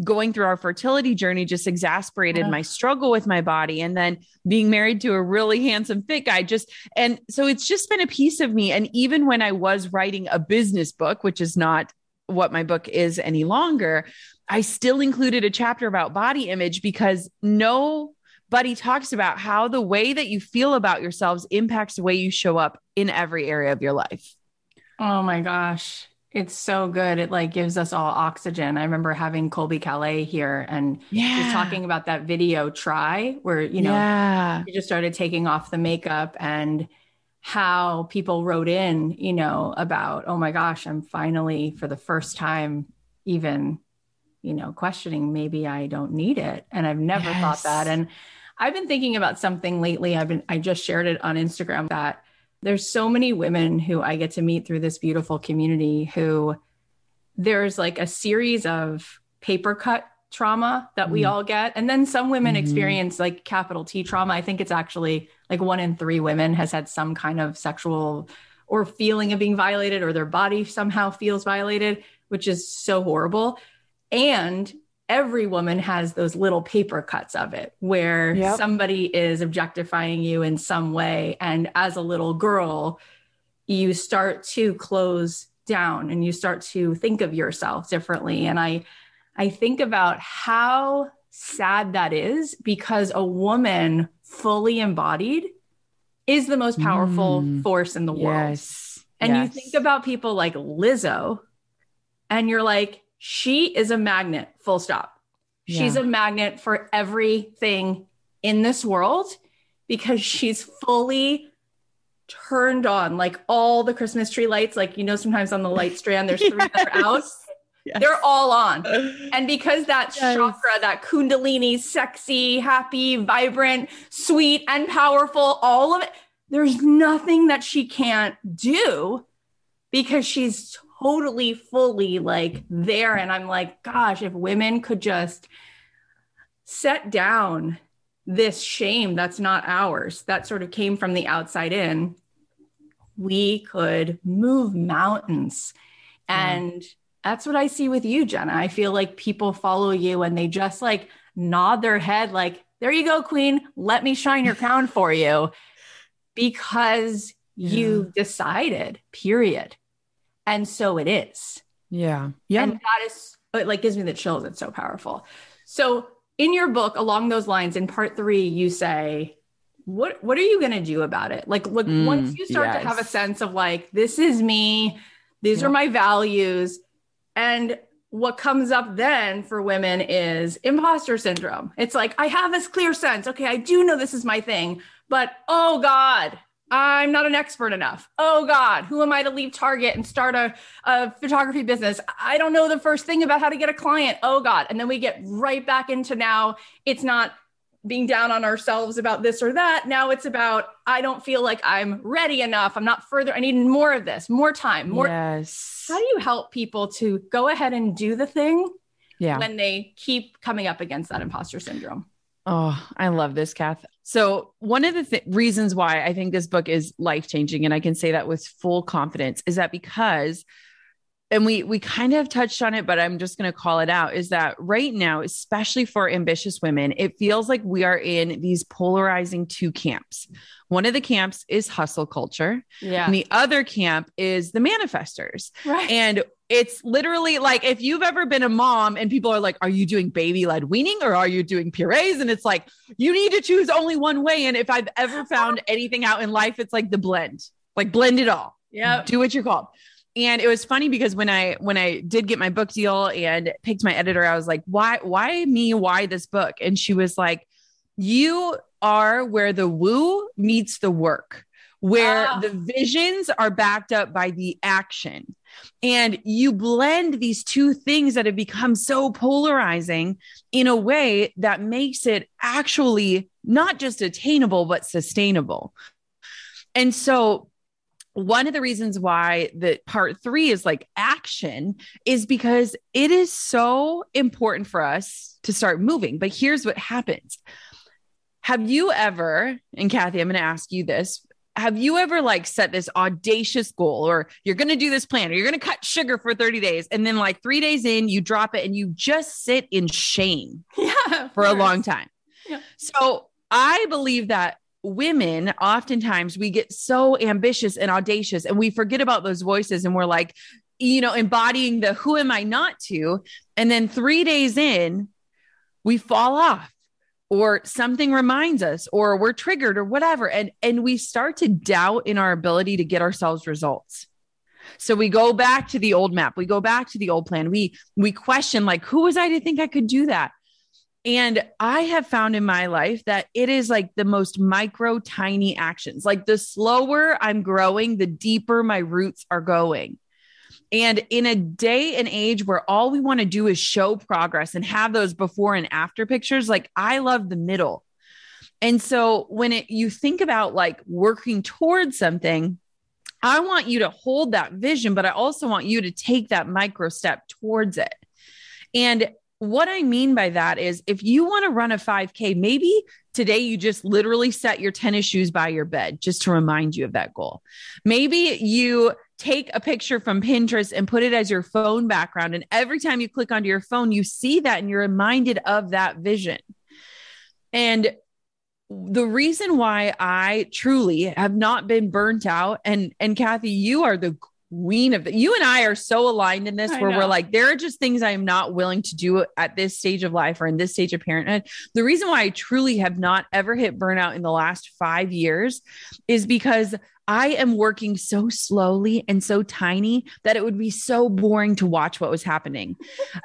S3: going through our fertility journey just exasperated my struggle with my body. And then being married to a really handsome fit guy just and so it's just been a piece of me. And even when I was writing a business book which is not what my book is any longer I still included a chapter about body image because nobody talks about how the way that you feel about yourselves impacts the way you show up in every area of your life.
S2: Oh my gosh. It's so good. It like gives us all oxygen. I remember having Colbie Caillat here and
S3: Yeah.
S2: just talking about that video try where, you know,
S3: yeah.
S2: she just started taking off the makeup and how people wrote in, you know, about, oh my gosh, I'm finally for the first time even, you know, questioning maybe I don't need it. And I've never thought that. And I've been thinking about something lately. I've been, I just shared it on Instagram that there's so many women who I get to meet through this beautiful community who there's like a series of paper cut trauma that we
S3: Mm.
S2: all get. And then some women
S3: Mhm.
S2: experience like capital T trauma. I think it's actually like one in three women has had some kind of sexual or feeling of being violated or their body somehow feels violated, which is so horrible. And every woman has those little paper cuts of it where
S3: Yep.
S2: somebody is objectifying you in some way. And as a little girl, you start to close down and you start to think of yourself differently. And I, I think about how sad that is because a woman fully embodied is the most powerful
S3: Mm.
S2: force in the world.
S3: Yes.
S2: And
S3: Yes.
S2: you think about people like Lizzo, and you're like, she is a magnet, full stop. She's
S3: Yeah.
S2: a magnet for everything in this world because she's fully turned on like all the Christmas tree lights. Like, you know, sometimes on the light strand, there's three that are out.
S3: Yes.
S2: They're all on. And because that
S3: Yes.
S2: chakra, that kundalini, sexy, happy, vibrant, sweet, and powerful, all of it, there's nothing that she can't do because she's totally, fully like there. And I'm like, gosh, if women could just set down this shame that's not ours, that sort of came from the outside in, we could move mountains.
S3: Yeah.
S2: And that's what I see with you, Jenna. I feel like people follow you and they just like nod their head, like, there you go, queen. Let me shine your crown for you because you decided, period. And so it is.
S3: Yeah. Yeah.
S2: And that is, it like gives me the chills. It's so powerful. So in your book, along those lines, in part three, you say, what what are you going to do about it? Like, look,
S3: Mm,
S2: once you start to have a sense of like, this is me, these
S3: Yeah.
S2: are my values, and what comes up then for women is imposter syndrome. It's like, I have this clear sense. Okay, I do know this is my thing, but oh God, I'm not an expert enough. Oh God, who am I to leave Target and start a, a photography business? I don't know the first thing about how to get a client. Oh God. And then we get right back into now it's not being down on ourselves about this or that. Now it's about, I don't feel like I'm ready enough. I'm not further. I need more of this, more time, more.
S3: yes.
S2: How do you help people to go ahead and do the thing
S3: yeah.
S2: when they keep coming up against that imposter syndrome?
S3: Oh, I love this, Kath. So, one of the th- reasons why I think this book is life changing, and I can say that with full confidence, is that because, and we we kind of touched on it, but I'm just going to call it out, is that right now, especially for ambitious women, it feels like we are in these polarizing two camps. One of the camps is hustle culture,
S2: Yeah.
S3: and the other camp is the manifestors.
S2: right.
S3: And it's literally like if you've ever been a mom and people are like, Are you doing baby led weaning or are you doing purees? And it's like, you need to choose only one way. And if I've ever found anything out in life, it's like the blend, like blend it all.
S2: yeah.
S3: Do what you're called. And it was funny because when I when I did get my book deal and picked my editor, I was like, why, why me? Why this book? And she was like, You are where the woo meets the work, where
S2: Ah.
S3: the visions are backed up by the action. And you blend these two things that have become so polarizing in a way that makes it actually not just attainable, but sustainable. And so, one of the reasons why the part three is like action is because it is so important for us to start moving. But here's what happens. Have you ever, and Cathy, I'm going to ask you this. Have you ever like set this audacious goal or you're going to do this plan or you're going to cut sugar for 30 days and then like 3 days in you drop it and you just sit in shame
S2: Yeah.
S3: for a long time.
S2: Yeah.
S3: So I believe that women oftentimes we get so ambitious and audacious and we forget about those voices and we're like, you know, embodying the who am I not to? And then three days in, we fall off or something reminds us or we're triggered or whatever and and we start to doubt in our ability to get ourselves results So we go back to the old map. We go back to the old plan. We we question like who was I to think I could do that? And I have found in my life that it is like the most micro tiny actions. Like the slower I'm growing, the deeper my roots are going. And in a day and age where all we want to do is show progress and have those before and after pictures, like I love the middle. And so when it you think about like working towards something, I want you to hold that vision, but I also want you to take that micro step towards it. And what I mean by that is if you want to run a 5K, maybe today you just literally set your tennis shoes by your bed just to remind you of that goal. Maybe you take a picture from Pinterest and put it as your phone background. And every time you click onto your phone, you see that and you're reminded of that vision. And the reason why I truly have not been burnt out and and Cathy you are the queen of the, you and I are so aligned in this I where know. we're like there are just things I am not willing to do at this stage of life or in this stage of parenthood. The reason why I truly have not ever hit burnout in the last 5 years is because I am working so slowly and so tiny that it would be so boring to watch what was happening.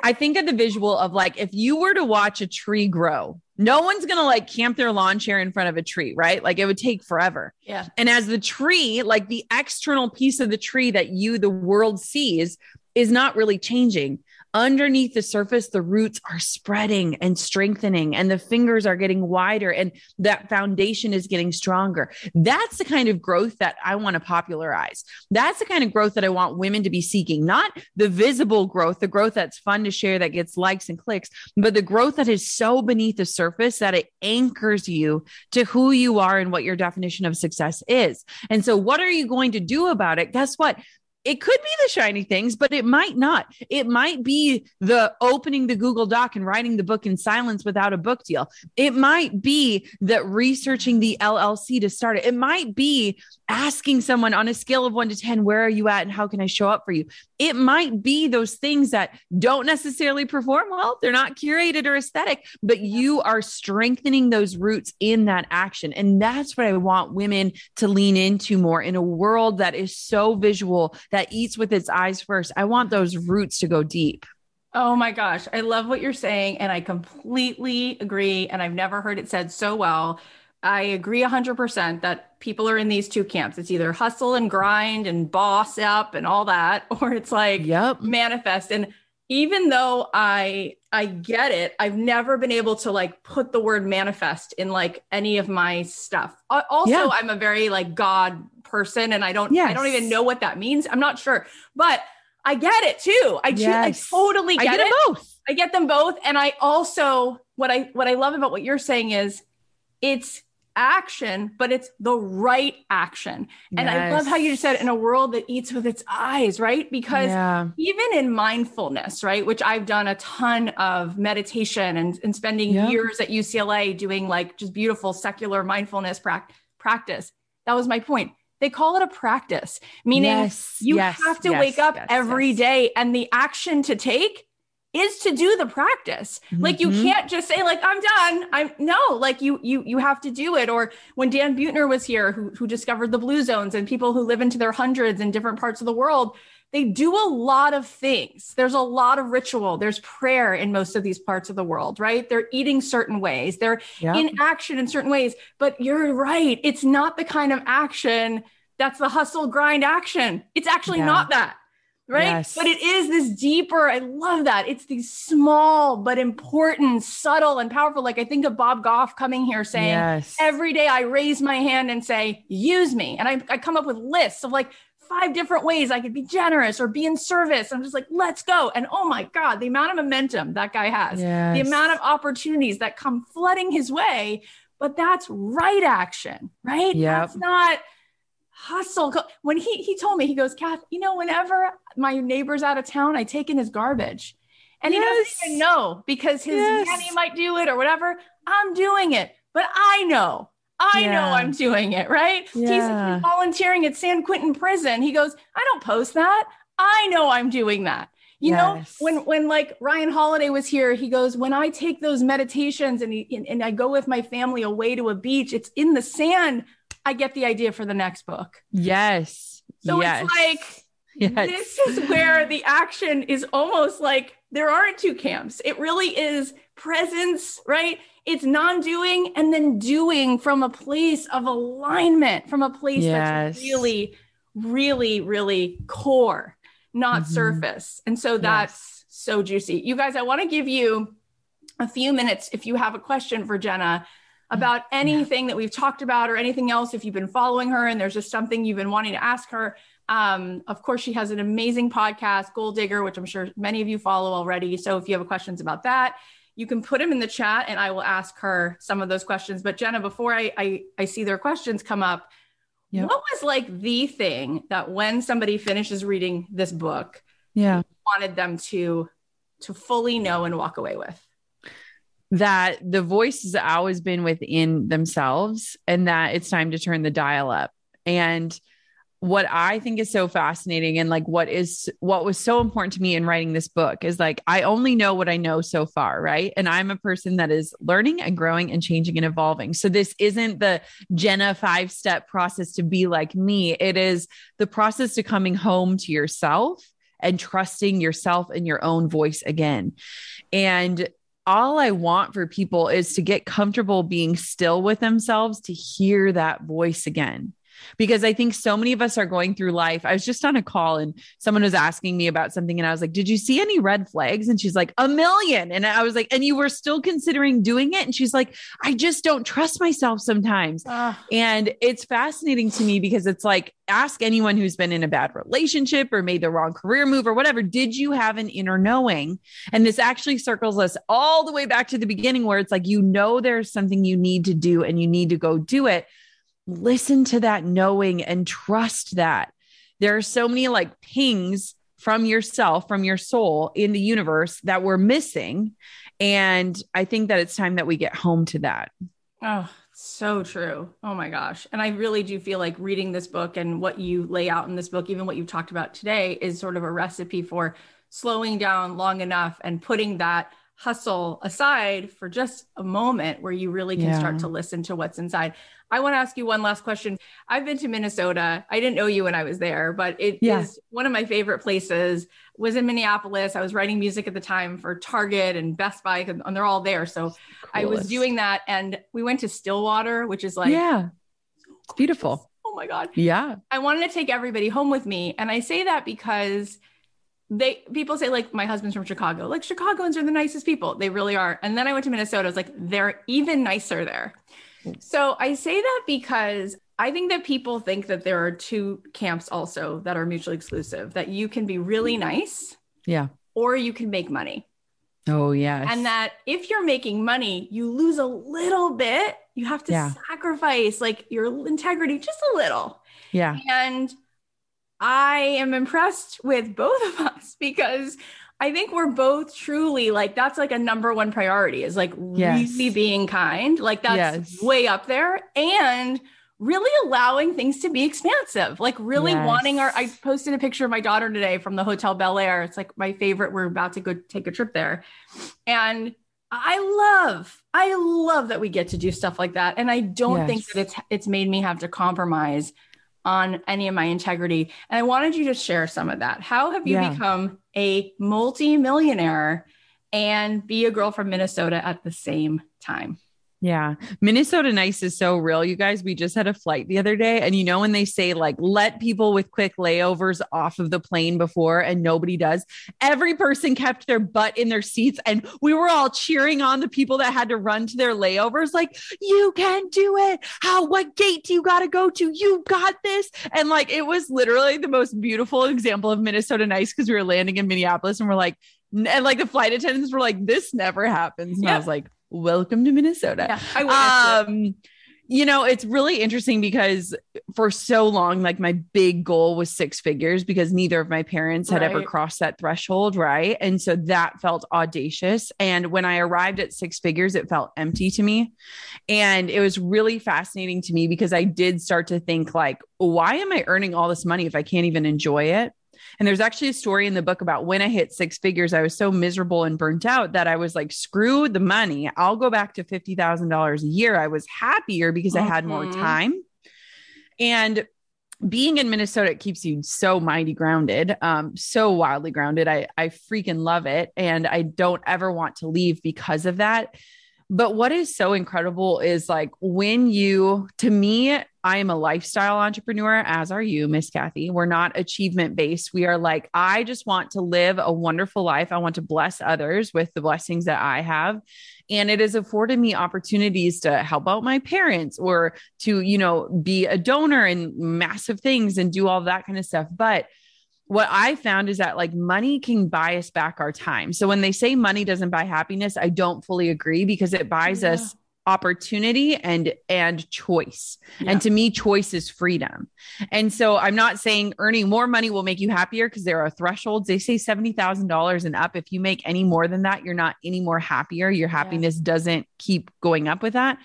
S3: I think of the visual of like if you were to watch a tree grow, no one's going to like camp their lawn chair in front of a tree, right? Like it would take forever.
S2: Yeah.
S3: And as the tree, like the external piece of the tree that you, the world sees, is not really changing underneath the surface, the roots are spreading and strengthening, and the fingers are getting wider, and that foundation is getting stronger. That's the kind of growth that I want to popularize. That's the kind of growth that I want women to be seeking, not the visible growth, the growth that's fun to share, that gets likes and clicks, but the growth that is so beneath the surface that it anchors you to who you are and what your definition of success is. And so, what are you going to do about it? Guess what? It could be the shiny things, but it might not. It might be the opening the Google Doc and writing the book in silence without a book deal. It might be that researching the LLC to start it. It might be asking someone on a scale of one to 10, where are you at and how can I show up for you? It might be those things that don't necessarily perform well. They're not curated or aesthetic, but you are strengthening those roots in that action. And that's what I want women to lean into more in a world that is so visual that eats with its eyes first. I want those roots to go deep.
S2: Oh my gosh. I love what you're saying. And I completely agree. And I've never heard it said so well. I agree 100% that people are in these two camps. It's either hustle and grind and boss up and all that, or it's like
S3: yep.
S2: manifest. And even though I I get it, I've never been able to like put the word manifest in like any of my stuff. Also, yeah. I'm a very like God person and I don't yes. I don't even know what that means. I'm not sure. But I get it too. I, yes. I totally get, I get it. both. I get them both and I also what I what I love about what you're saying is it's action, but it's the right action. And yes. I love how you said in a world that eats with its eyes, right? Because yeah. even in mindfulness, right, which I've done a ton of meditation and, and spending yeah. years at UCLA doing like just beautiful secular mindfulness pra- practice. That was my point. They call it a practice, meaning yes, you yes, have to wake up every day, and the action to take is to do the practice. Mm-hmm. Like you mm-hmm. can't just say like I'm done. I'm no, like you you you have to do it. Or when Dan Buettner was here who who discovered the blue zones and people who live into their hundreds in different parts of the world, they do a lot of things. There's a lot of ritual. There's prayer in most of these parts of the world, right? They're eating certain ways. They're yep. in action in certain ways. But you're right. It's not the kind of action that's the hustle grind action. It's actually yeah. not that right? Yes. But it is this deeper. I love that. It's these small but important, subtle and powerful. Like I think of Bob Goff coming here saying, yes. every day I raise my hand and say, use me. And I, I come up with lists of like five different ways I could be generous or be in service. I'm just like, let's go. And oh my God, the amount of momentum that guy has, yes. the amount of opportunities that come flooding his way. But that's right action, right?
S3: Yeah.
S2: That's not hustle. When he he told me, he goes, Kath, you know, whenever my neighbor's out of town, I take in his garbage. And yes. he doesn't even know because his yes. nanny might do it or whatever. I'm doing it, but I know. I yeah. know I'm doing it, right? Yeah. He's volunteering at San Quentin prison. He goes, I don't post that. I know I'm doing that. You yes. know, when when like Ryan Holiday was here, he goes, when I take those meditations and, he, and, and I go with my family away to a beach, it's in the sand I get the idea for the next book.
S3: Yes.
S2: So
S3: yes.
S2: it's like,
S3: Yes.
S2: This is where the action is almost like there aren't two camps. It really is presence, right? It's non doing and then doing from a place of alignment, from a place
S3: Yes.
S2: that's really, really, really core, not
S3: Mhm.
S2: surface. And so that's so juicy. You guys, I want to give you a few minutes if you have a question for Jenna about anything that we've talked about or anything else, if you've been following her and there's just something you've been wanting to ask her. Um, of course, she has an amazing podcast, Goal Digger, which I'm sure many of you follow already. So if you have questions about that, you can put them in the chat and I will ask her some of those questions. But Jenna, before I I, I see their questions come up,
S3: Yep.
S2: what was like the thing that when somebody finishes reading this book,
S3: Yeah.
S2: wanted them to to fully know and walk away with?
S3: That the voice has always been within themselves and that it's time to turn the dial up. And what I think is so fascinating and like what is what was so important to me in writing this book is like I only know what I know so far, right? And I'm a person that is learning and growing and changing and evolving. So this isn't the Jenna five step process to be like me. It is the process to coming home to yourself and trusting yourself and your own voice again. And all I want for people is to get comfortable being still with themselves to hear that voice again. Because I think so many of us are going through life. I was just on a call and someone was asking me about something, and I was like, Did you see any red flags? And she's like, A million. And I was like, And you were still considering doing it? And she's like, I just don't trust myself sometimes.
S2: Ah,
S3: And it's fascinating to me because it's like, ask anyone who's been in a bad relationship or made the wrong career move or whatever. Did you have an inner knowing? And this actually circles us all the way back to the beginning where it's like, you know, there's something you need to do and you need to go do it. Listen to that knowing and trust that. There are so many like pings from yourself, from your soul in the universe that we're missing. And I think that it's time that we get home to that.
S2: Oh, so true. Oh my gosh. And I really do feel like reading this book and what you lay out in this book, even what you've talked about today, is sort of a recipe for slowing down long enough and putting that hustle aside for just a moment where you really can
S3: Yeah.
S2: start to listen to what's inside. I want to ask you one last question. I've been to Minnesota. I didn't know you when I was there, but it is
S3: Yeah.
S2: one of my favorite places. Was in Minneapolis. I was writing music at the time for Target and Best Buy, and they're all there. So I was doing that, and we went to Stillwater, which is like,
S3: yeah, it's beautiful.
S2: oh my god,
S3: Yeah.
S2: I wanted to take everybody home with me, and I say that because they people say like my husband's from Chicago, like Chicagoans are the nicest people, they really are. And then I went to Minnesota, I was like, they're even nicer there. So I say that because I think that people think that there are two camps also that are mutually exclusive, that you can be really nice
S3: Yeah.
S2: or you can make money.
S3: Oh, yeah.
S2: and that if you're making money, you lose a little bit. You have to
S3: Yeah.
S2: sacrifice like your integrity just a little.
S3: yeah.
S2: And I am impressed with both of us because I think we're both truly like that's like a number one priority is like
S3: Yes.
S2: really being kind. Like that's
S3: Yes.
S2: way up there and really allowing things to be expansive. Like really
S3: Yes.
S2: wanting our I posted a picture of my daughter today from the Hotel Bel Air. It's like my favorite. We're about to go take a trip there. And I love, I love that we get to do stuff like that. And I don't think that it's it's made me have to compromise on any of my integrity. And I wanted you to share some of that. How have you
S3: Yeah.
S2: become a multi-millionaire and be a girl from Minnesota at the same time?
S3: Yeah. Minnesota nice is so real. You guys, we just had a flight the other day. And you know, when they say like, let people with quick layovers off of the plane before and nobody does, every person kept their butt in their seats. And we were all cheering on the people that had to run to their layovers, like, you can do it. How, what gate do you got to go to? You got this. And like, it was literally the most beautiful example of Minnesota nice because we were landing in Minneapolis and we're like, and like the flight attendants were like, this never happens. And
S2: Yeah.
S3: I was like, welcome to Minnesota.
S2: Yeah, I it.
S3: Um, you know, it's really interesting because for so long, like my big goal was six figures because neither of my parents had ever crossed that threshold. Right. And so that felt audacious. And when I arrived at six figures, it felt empty to me. And it was really fascinating to me because I did start to think, like, why am I earning all this money if I can't even enjoy it? And there's actually a story in the book about when I hit six figures, I was so miserable and burnt out that I was like, screw the money. I'll go back to $50,000 a year. I was happier because I had more
S2: Mhm.
S3: time. And being in Minnesota it keeps you so mighty grounded, um, so wildly grounded. I I freaking love it, and I don't ever want to leave because of that. But what is so incredible is like when you, to me, I am a lifestyle entrepreneur, as are you, Miss Cathy. We're not achievement based. We are like, I just want to live a wonderful life. I want to bless others with the blessings that I have. And it has afforded me opportunities to help out my parents or to, you know, be a donor and massive things and do all that kind of stuff. But what I found is that like money can buy us back our time. So when they say money doesn't buy happiness, I don't fully agree because it buys yeah. us opportunity and and choice. Yeah. And to me choice is freedom. And so I'm not saying earning more money will make you happier because there are thresholds. They say $70,000 and up if you make any more than that, you're not any more happier. Your happiness yeah. doesn't keep going up with that.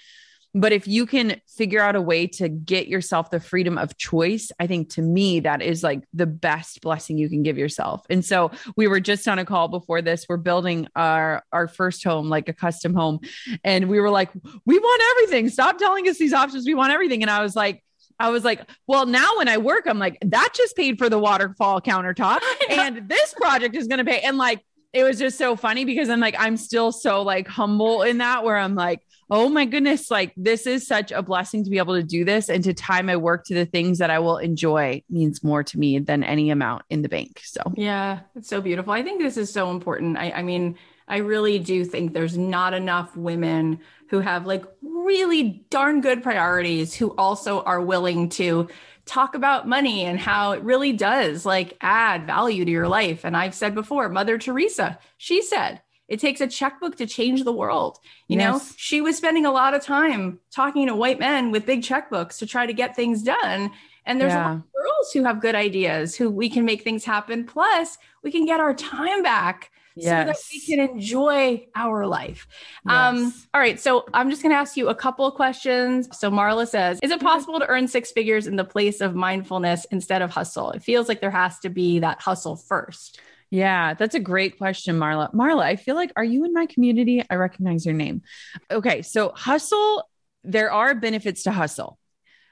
S3: But if you can figure out a way to get yourself the freedom of choice, I think to me, that is like the best blessing you can give yourself. And so we were just on a call before this. We're building our, our first home, like a custom home. And we were like, we want everything. Stop telling us these options. We want everything. And I was like, I was like, well, now when I work, I'm like, that just paid for the waterfall countertop. and this project is going to pay. And like, it was just so funny because I'm like, I'm still so like humble in that where I'm like, oh my goodness, like this is such a blessing to be able to do this and to tie my work to the things that I will enjoy means more to me than any amount in the bank. So,
S2: yeah, it's so beautiful. I think this is so important. I, I mean, I really do think there's not enough women who have like really darn good priorities who also are willing to talk about money and how it really does like add value to your life. And I've said before, Mother Teresa, she said, it takes a checkbook to change the world. You yes. know, she was spending a lot of time talking to white men with big checkbooks to try to get things done. And there's yeah. a lot of girls who have good ideas who we can make things happen. Plus, we can get our time back yes. so that we can enjoy our life. Um, yes. Um, all right. So I'm just going to ask you a couple of questions. So Marla says, is it possible to earn six figures in the place of mindfulness instead of hustle? It feels like there has to be that hustle first.
S3: Yeah, that's a great question, Marla. Marla, I feel like, are you in my community? I recognize your name. Okay, so hustle, there are benefits to hustle.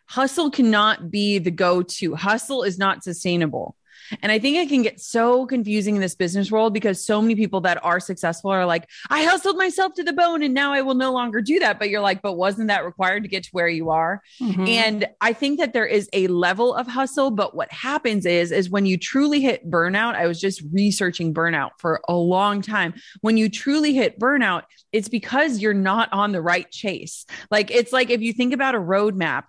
S3: Hustle cannot be the go to, hustle is not sustainable. And I think it can get so confusing in this business world because so many people that are successful are like, I hustled myself to the bone and now I will no longer do that. But you're like, but wasn't that required to get to where you are? Mm-hmm. And I think that there is a level of hustle, but what happens is, is when you truly hit burnout, I was just researching burnout for a long time. When you truly hit burnout, it's because you're not on the right chase. Like it's like if you think about a roadmap,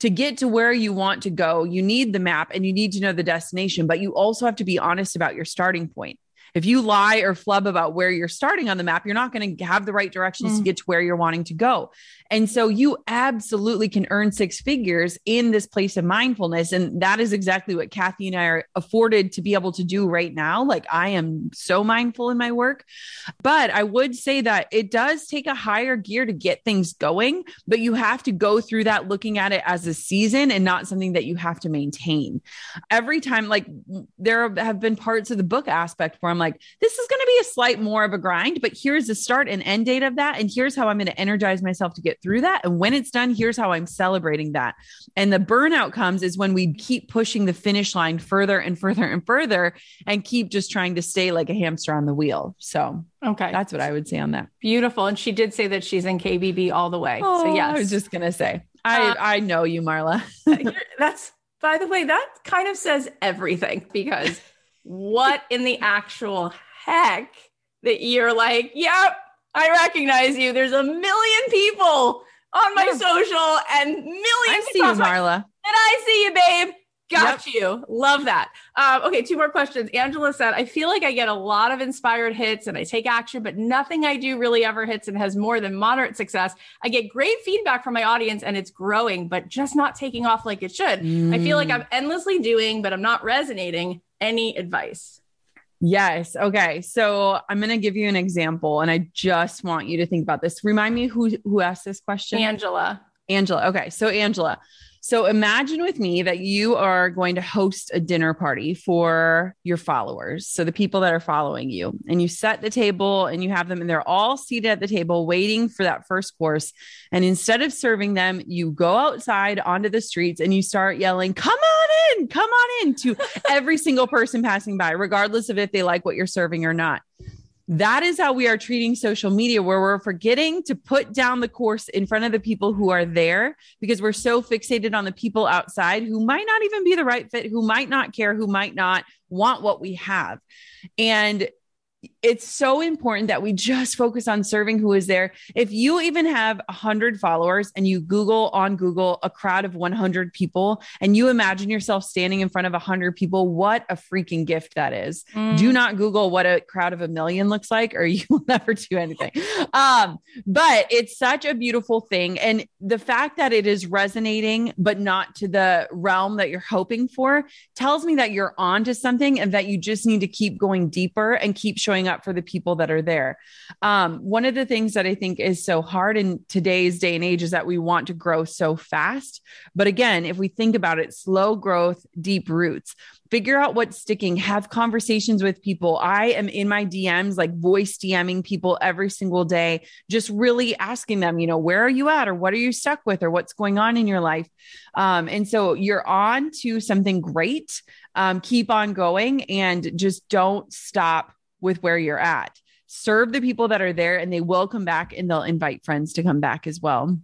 S3: to get to where you want to go, you need the map and you need to know the destination, but you also have to be honest about your starting point. If you lie or flub about where you're starting on the map, you're not going to have the right directions mm. to get to where you're wanting to go. And so you absolutely can earn six figures in this place of mindfulness. And that is exactly what Cathy and I are afforded to be able to do right now. Like I am so mindful in my work. But I would say that it does take a higher gear to get things going, but you have to go through that looking at it as a season and not something that you have to maintain. Every time, like there have been parts of the book aspect where I'm like, this is going to be a slight more of a grind, but here's the start and end date of that. And here's how I'm going to energize myself to get through that. And when it's done, here's how I'm celebrating that. And the burnout comes is when we keep pushing the finish line further and further and further and keep just trying to stay like a hamster on the wheel. So, okay. That's what I would say on that.
S2: Beautiful. And she did say that she's in KBB all the way. Oh, so, yes.
S3: I was just going to say, I, uh, I know you, Marla.
S2: that's, by the way, that kind of says everything because what in the actual heck that you're like, yep, I recognize you. There's a million people on my yeah. social and millions. I
S3: see you, Marla.
S2: and I see you, babe. Got yep. you. Love that. Um, okay, two more questions. Angela said, I feel like I get a lot of inspired hits and I take action, but nothing I do really ever hits and has more than moderate success. I get great feedback from my audience and it's growing, but just not taking off like it should. Mm. I feel like I'm endlessly doing, but I'm not resonating. Any advice?
S3: Yes. Okay. So I'm going to give you an example and I just want you to think about this. Remind me who who asked this question?
S2: Angela.
S3: Angela. Okay. So Angela. So imagine with me that you are going to host a dinner party for your followers. So the people that are following you, and you set the table and you have them, and they're all seated at the table waiting for that first course. And instead of serving them, you go outside onto the streets and you start yelling, Come on in, come on in to every single person passing by, regardless of if they like what you're serving or not. That is how we are treating social media, where we're forgetting to put down the course in front of the people who are there because we're so fixated on the people outside who might not even be the right fit, who might not care, who might not want what we have. And it's so important that we just focus on serving who is there. If you even have 100 followers and you Google on Google a crowd of 100 people and you imagine yourself standing in front of 100 people, what a freaking gift that is. Mm. Do not Google what a crowd of a million looks like, or you will never do anything. Um, but it's such a beautiful thing. And the fact that it is resonating, but not to the realm that you're hoping for, tells me that you're on to something and that you just need to keep going deeper and keep showing up for the people that are there. Um, one of the things that I think is so hard in today's day and age is that we want to grow so fast. But again, if we think about it, slow growth, deep roots. Figure out what's sticking. Have conversations with people. I am in my dms like voice dming people every single day just really asking them you know where are you at or what are you stuck with or what's going on in your life? Um, and so you're on to something great. Um, keep on going and just don't stop with where you're at. Serve the people that are there and they will come back and they'll invite friends to come back as well.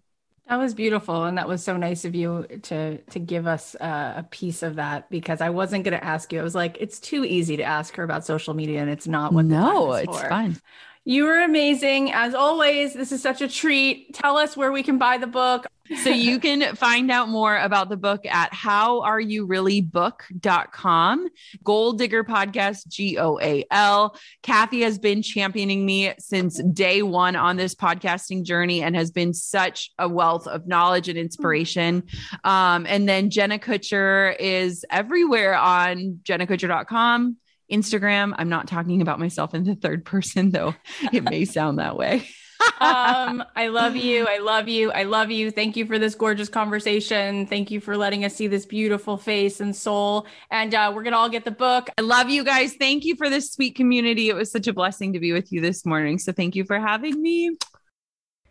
S1: That was beautiful, and that was so nice of you to to give us uh, a piece of that because I wasn't going to ask you. I was like, it's too easy to ask her about social media, and it's not what.
S3: No, it's for. fun.
S1: You were amazing as always. This is such a treat. Tell us where we can buy the book
S3: so you can find out more about the book at howareyoureallybook.com. Goal Digger Podcast, G O A L. Cathy has been championing me since day one on this podcasting journey and has been such a wealth of knowledge and inspiration. Um, and then Jenna Kutcher is everywhere on jennakutcher.com. Instagram. I'm not talking about myself in the third person, though it may sound that way
S1: um, I love you. I love you. I love you. Thank you for this gorgeous conversation. Thank you for letting us see this beautiful face and soul. And uh, we're going to all get the book.
S3: I love you guys. Thank you for this sweet community. It was such a blessing to be with you this morning. So thank you for having me.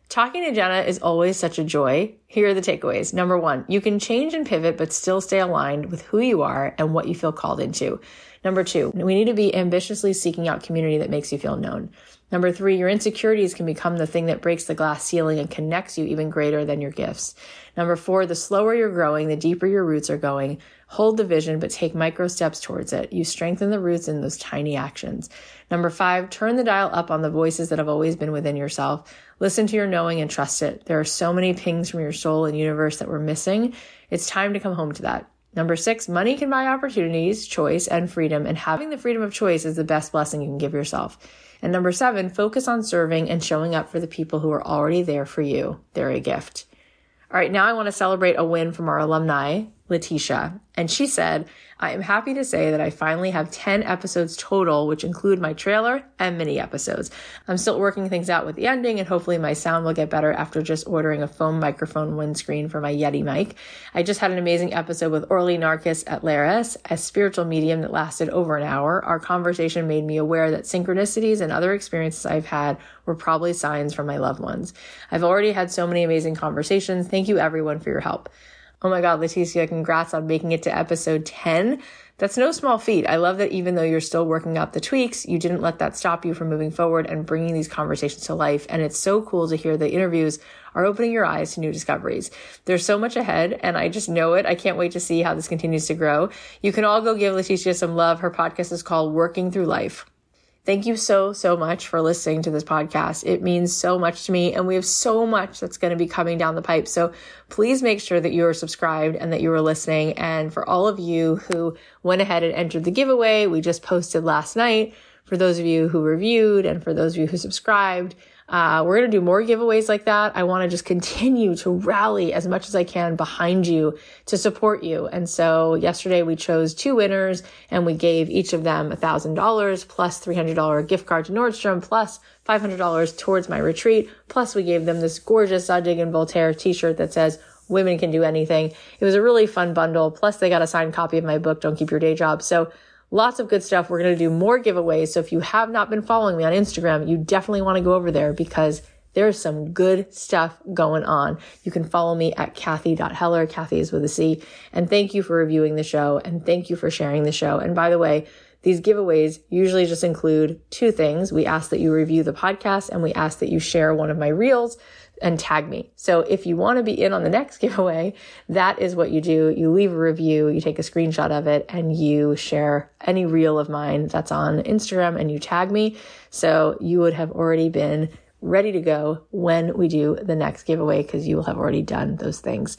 S1: Talking to Jenna is always such a joy. Here are the takeaways. Number one, you can change and pivot, but still stay aligned with who you are and what you feel called into. Number two, we need to be ambitiously seeking out community that makes you feel known. Number three, your insecurities can become the thing that breaks the glass ceiling and connects you even greater than your gifts. Number four, the slower you're growing, the deeper your roots are going. Hold the vision, but take micro steps towards it. You strengthen the roots in those tiny actions. Number five, turn the dial up on the voices that have always been within yourself. Listen to your knowing and trust it. There are so many pings from your soul and universe that we're missing. It's time to come home to that. Number six, money can buy opportunities, choice, and freedom, and having the freedom of choice is the best blessing you can give yourself. And number seven, focus on serving and showing up for the people who are already there for you. They're a gift. All right, now I want to celebrate a win from our alumni, Letitia. And she said, I am happy to say that I finally have 10 episodes total, which include my trailer and mini episodes. I'm still working things out with the ending, and hopefully my sound will get better after just ordering a foam microphone windscreen for my Yeti mic. I just had an amazing episode with Orly Narkis at Laris, a spiritual medium that lasted over an hour. Our conversation made me aware that synchronicities and other experiences I've had were probably signs from my loved ones. I've already had so many amazing conversations. Thank you everyone for your help. Oh my God, Leticia, congrats on making it to episode 10. That's no small feat. I love that even though you're still working out the tweaks, you didn't let that stop you from moving forward and bringing these conversations to life. And it's so cool to hear the interviews are opening your eyes to new discoveries. There's so much ahead, and I just know it. I can't wait to see how this continues to grow. You can all go give Leticia some love. Her podcast is called Working Through Life. Thank you so, so much for listening to this podcast. It means so much to me, and we have so much that's going to be coming down the pipe. So please make sure that you are subscribed and that you are listening. And for all of you who went ahead and entered the giveaway we just posted last night, for those of you who reviewed and for those of you who subscribed, uh, we're going to do more giveaways like that. I want to just continue to rally as much as I can behind you to support you. And so yesterday we chose two winners and we gave each of them $1,000 plus $300 gift card to Nordstrom plus $500 towards my retreat. Plus we gave them this gorgeous Zadig and Voltaire t-shirt that says, women can do anything. It was a really fun bundle. Plus they got a signed copy of my book, Don't Keep Your Day Job. So lots of good stuff. We're going to do more giveaways. So if you have not been following me on Instagram, you definitely want to go over there because there's some good stuff going on. You can follow me at Cathy.Heller. Cathy is with a C. And thank you for reviewing the show and thank you for sharing the show. And by the way, these giveaways usually just include two things. We ask that you review the podcast and we ask that you share one of my reels and tag me. So if you want to be in on the next giveaway, that is what you do. You leave a review, you take a screenshot of it and you share any reel of mine that's on Instagram and you tag me. So you would have already been ready to go when we do the next giveaway because you will have already done those things.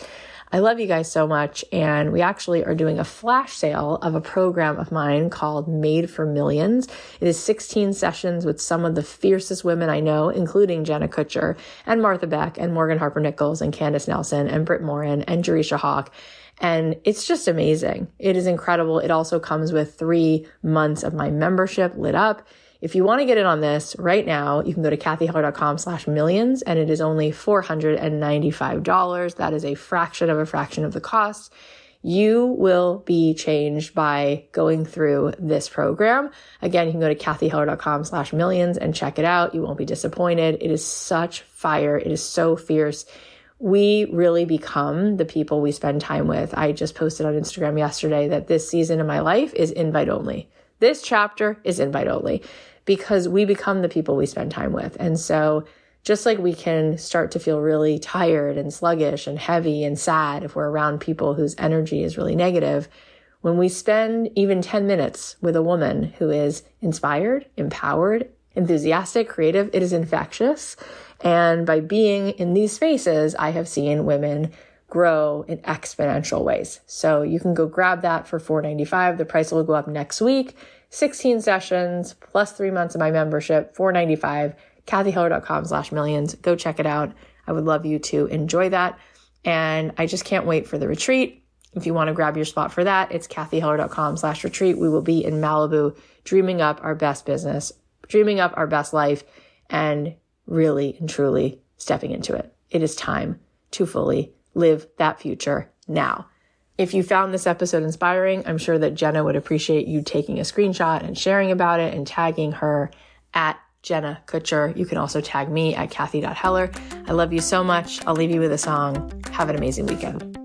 S1: I love you guys so much. And we actually are doing a flash sale of a program of mine called Made for Millions. It is 16 sessions with some of the fiercest women I know, including Jenna Kutcher and Martha Beck and Morgan Harper Nichols and Candace Nelson and Britt Morin and Jerisha Hawk. And it's just amazing. It is incredible. It also comes with three months of my membership lit up. If you want to get in on this right now, you can go to cathyheller.com slash millions and it is only $495. That is a fraction of a fraction of the cost. You will be changed by going through this program. Again, you can go to cathyheller.com slash millions and check it out. You won't be disappointed. It is such fire. It is so fierce we really become the people we spend time with. I just posted on Instagram yesterday that this season of my life is invite only. This chapter is invite only because we become the people we spend time with. And so just like we can start to feel really tired and sluggish and heavy and sad if we're around people whose energy is really negative, when we spend even 10 minutes with a woman who is inspired, empowered, enthusiastic, creative, it is infectious. And by being in these spaces, I have seen women grow in exponential ways. So you can go grab that for $4.95. The price will go up next week. 16 sessions plus three months of my membership, 495, cathyheller.com slash millions. Go check it out. I would love you to enjoy that. And I just can't wait for the retreat. If you want to grab your spot for that, it's cathyheller.com slash retreat. We will be in Malibu dreaming up our best business, dreaming up our best life, and really and truly stepping into it. It is time to fully live that future now. If you found this episode inspiring, I'm sure that Jenna would appreciate you taking a screenshot and sharing about it and tagging her at Jenna Kutcher. You can also tag me at Cathy.Heller. I love you so much. I'll leave you with a song. Have an amazing weekend.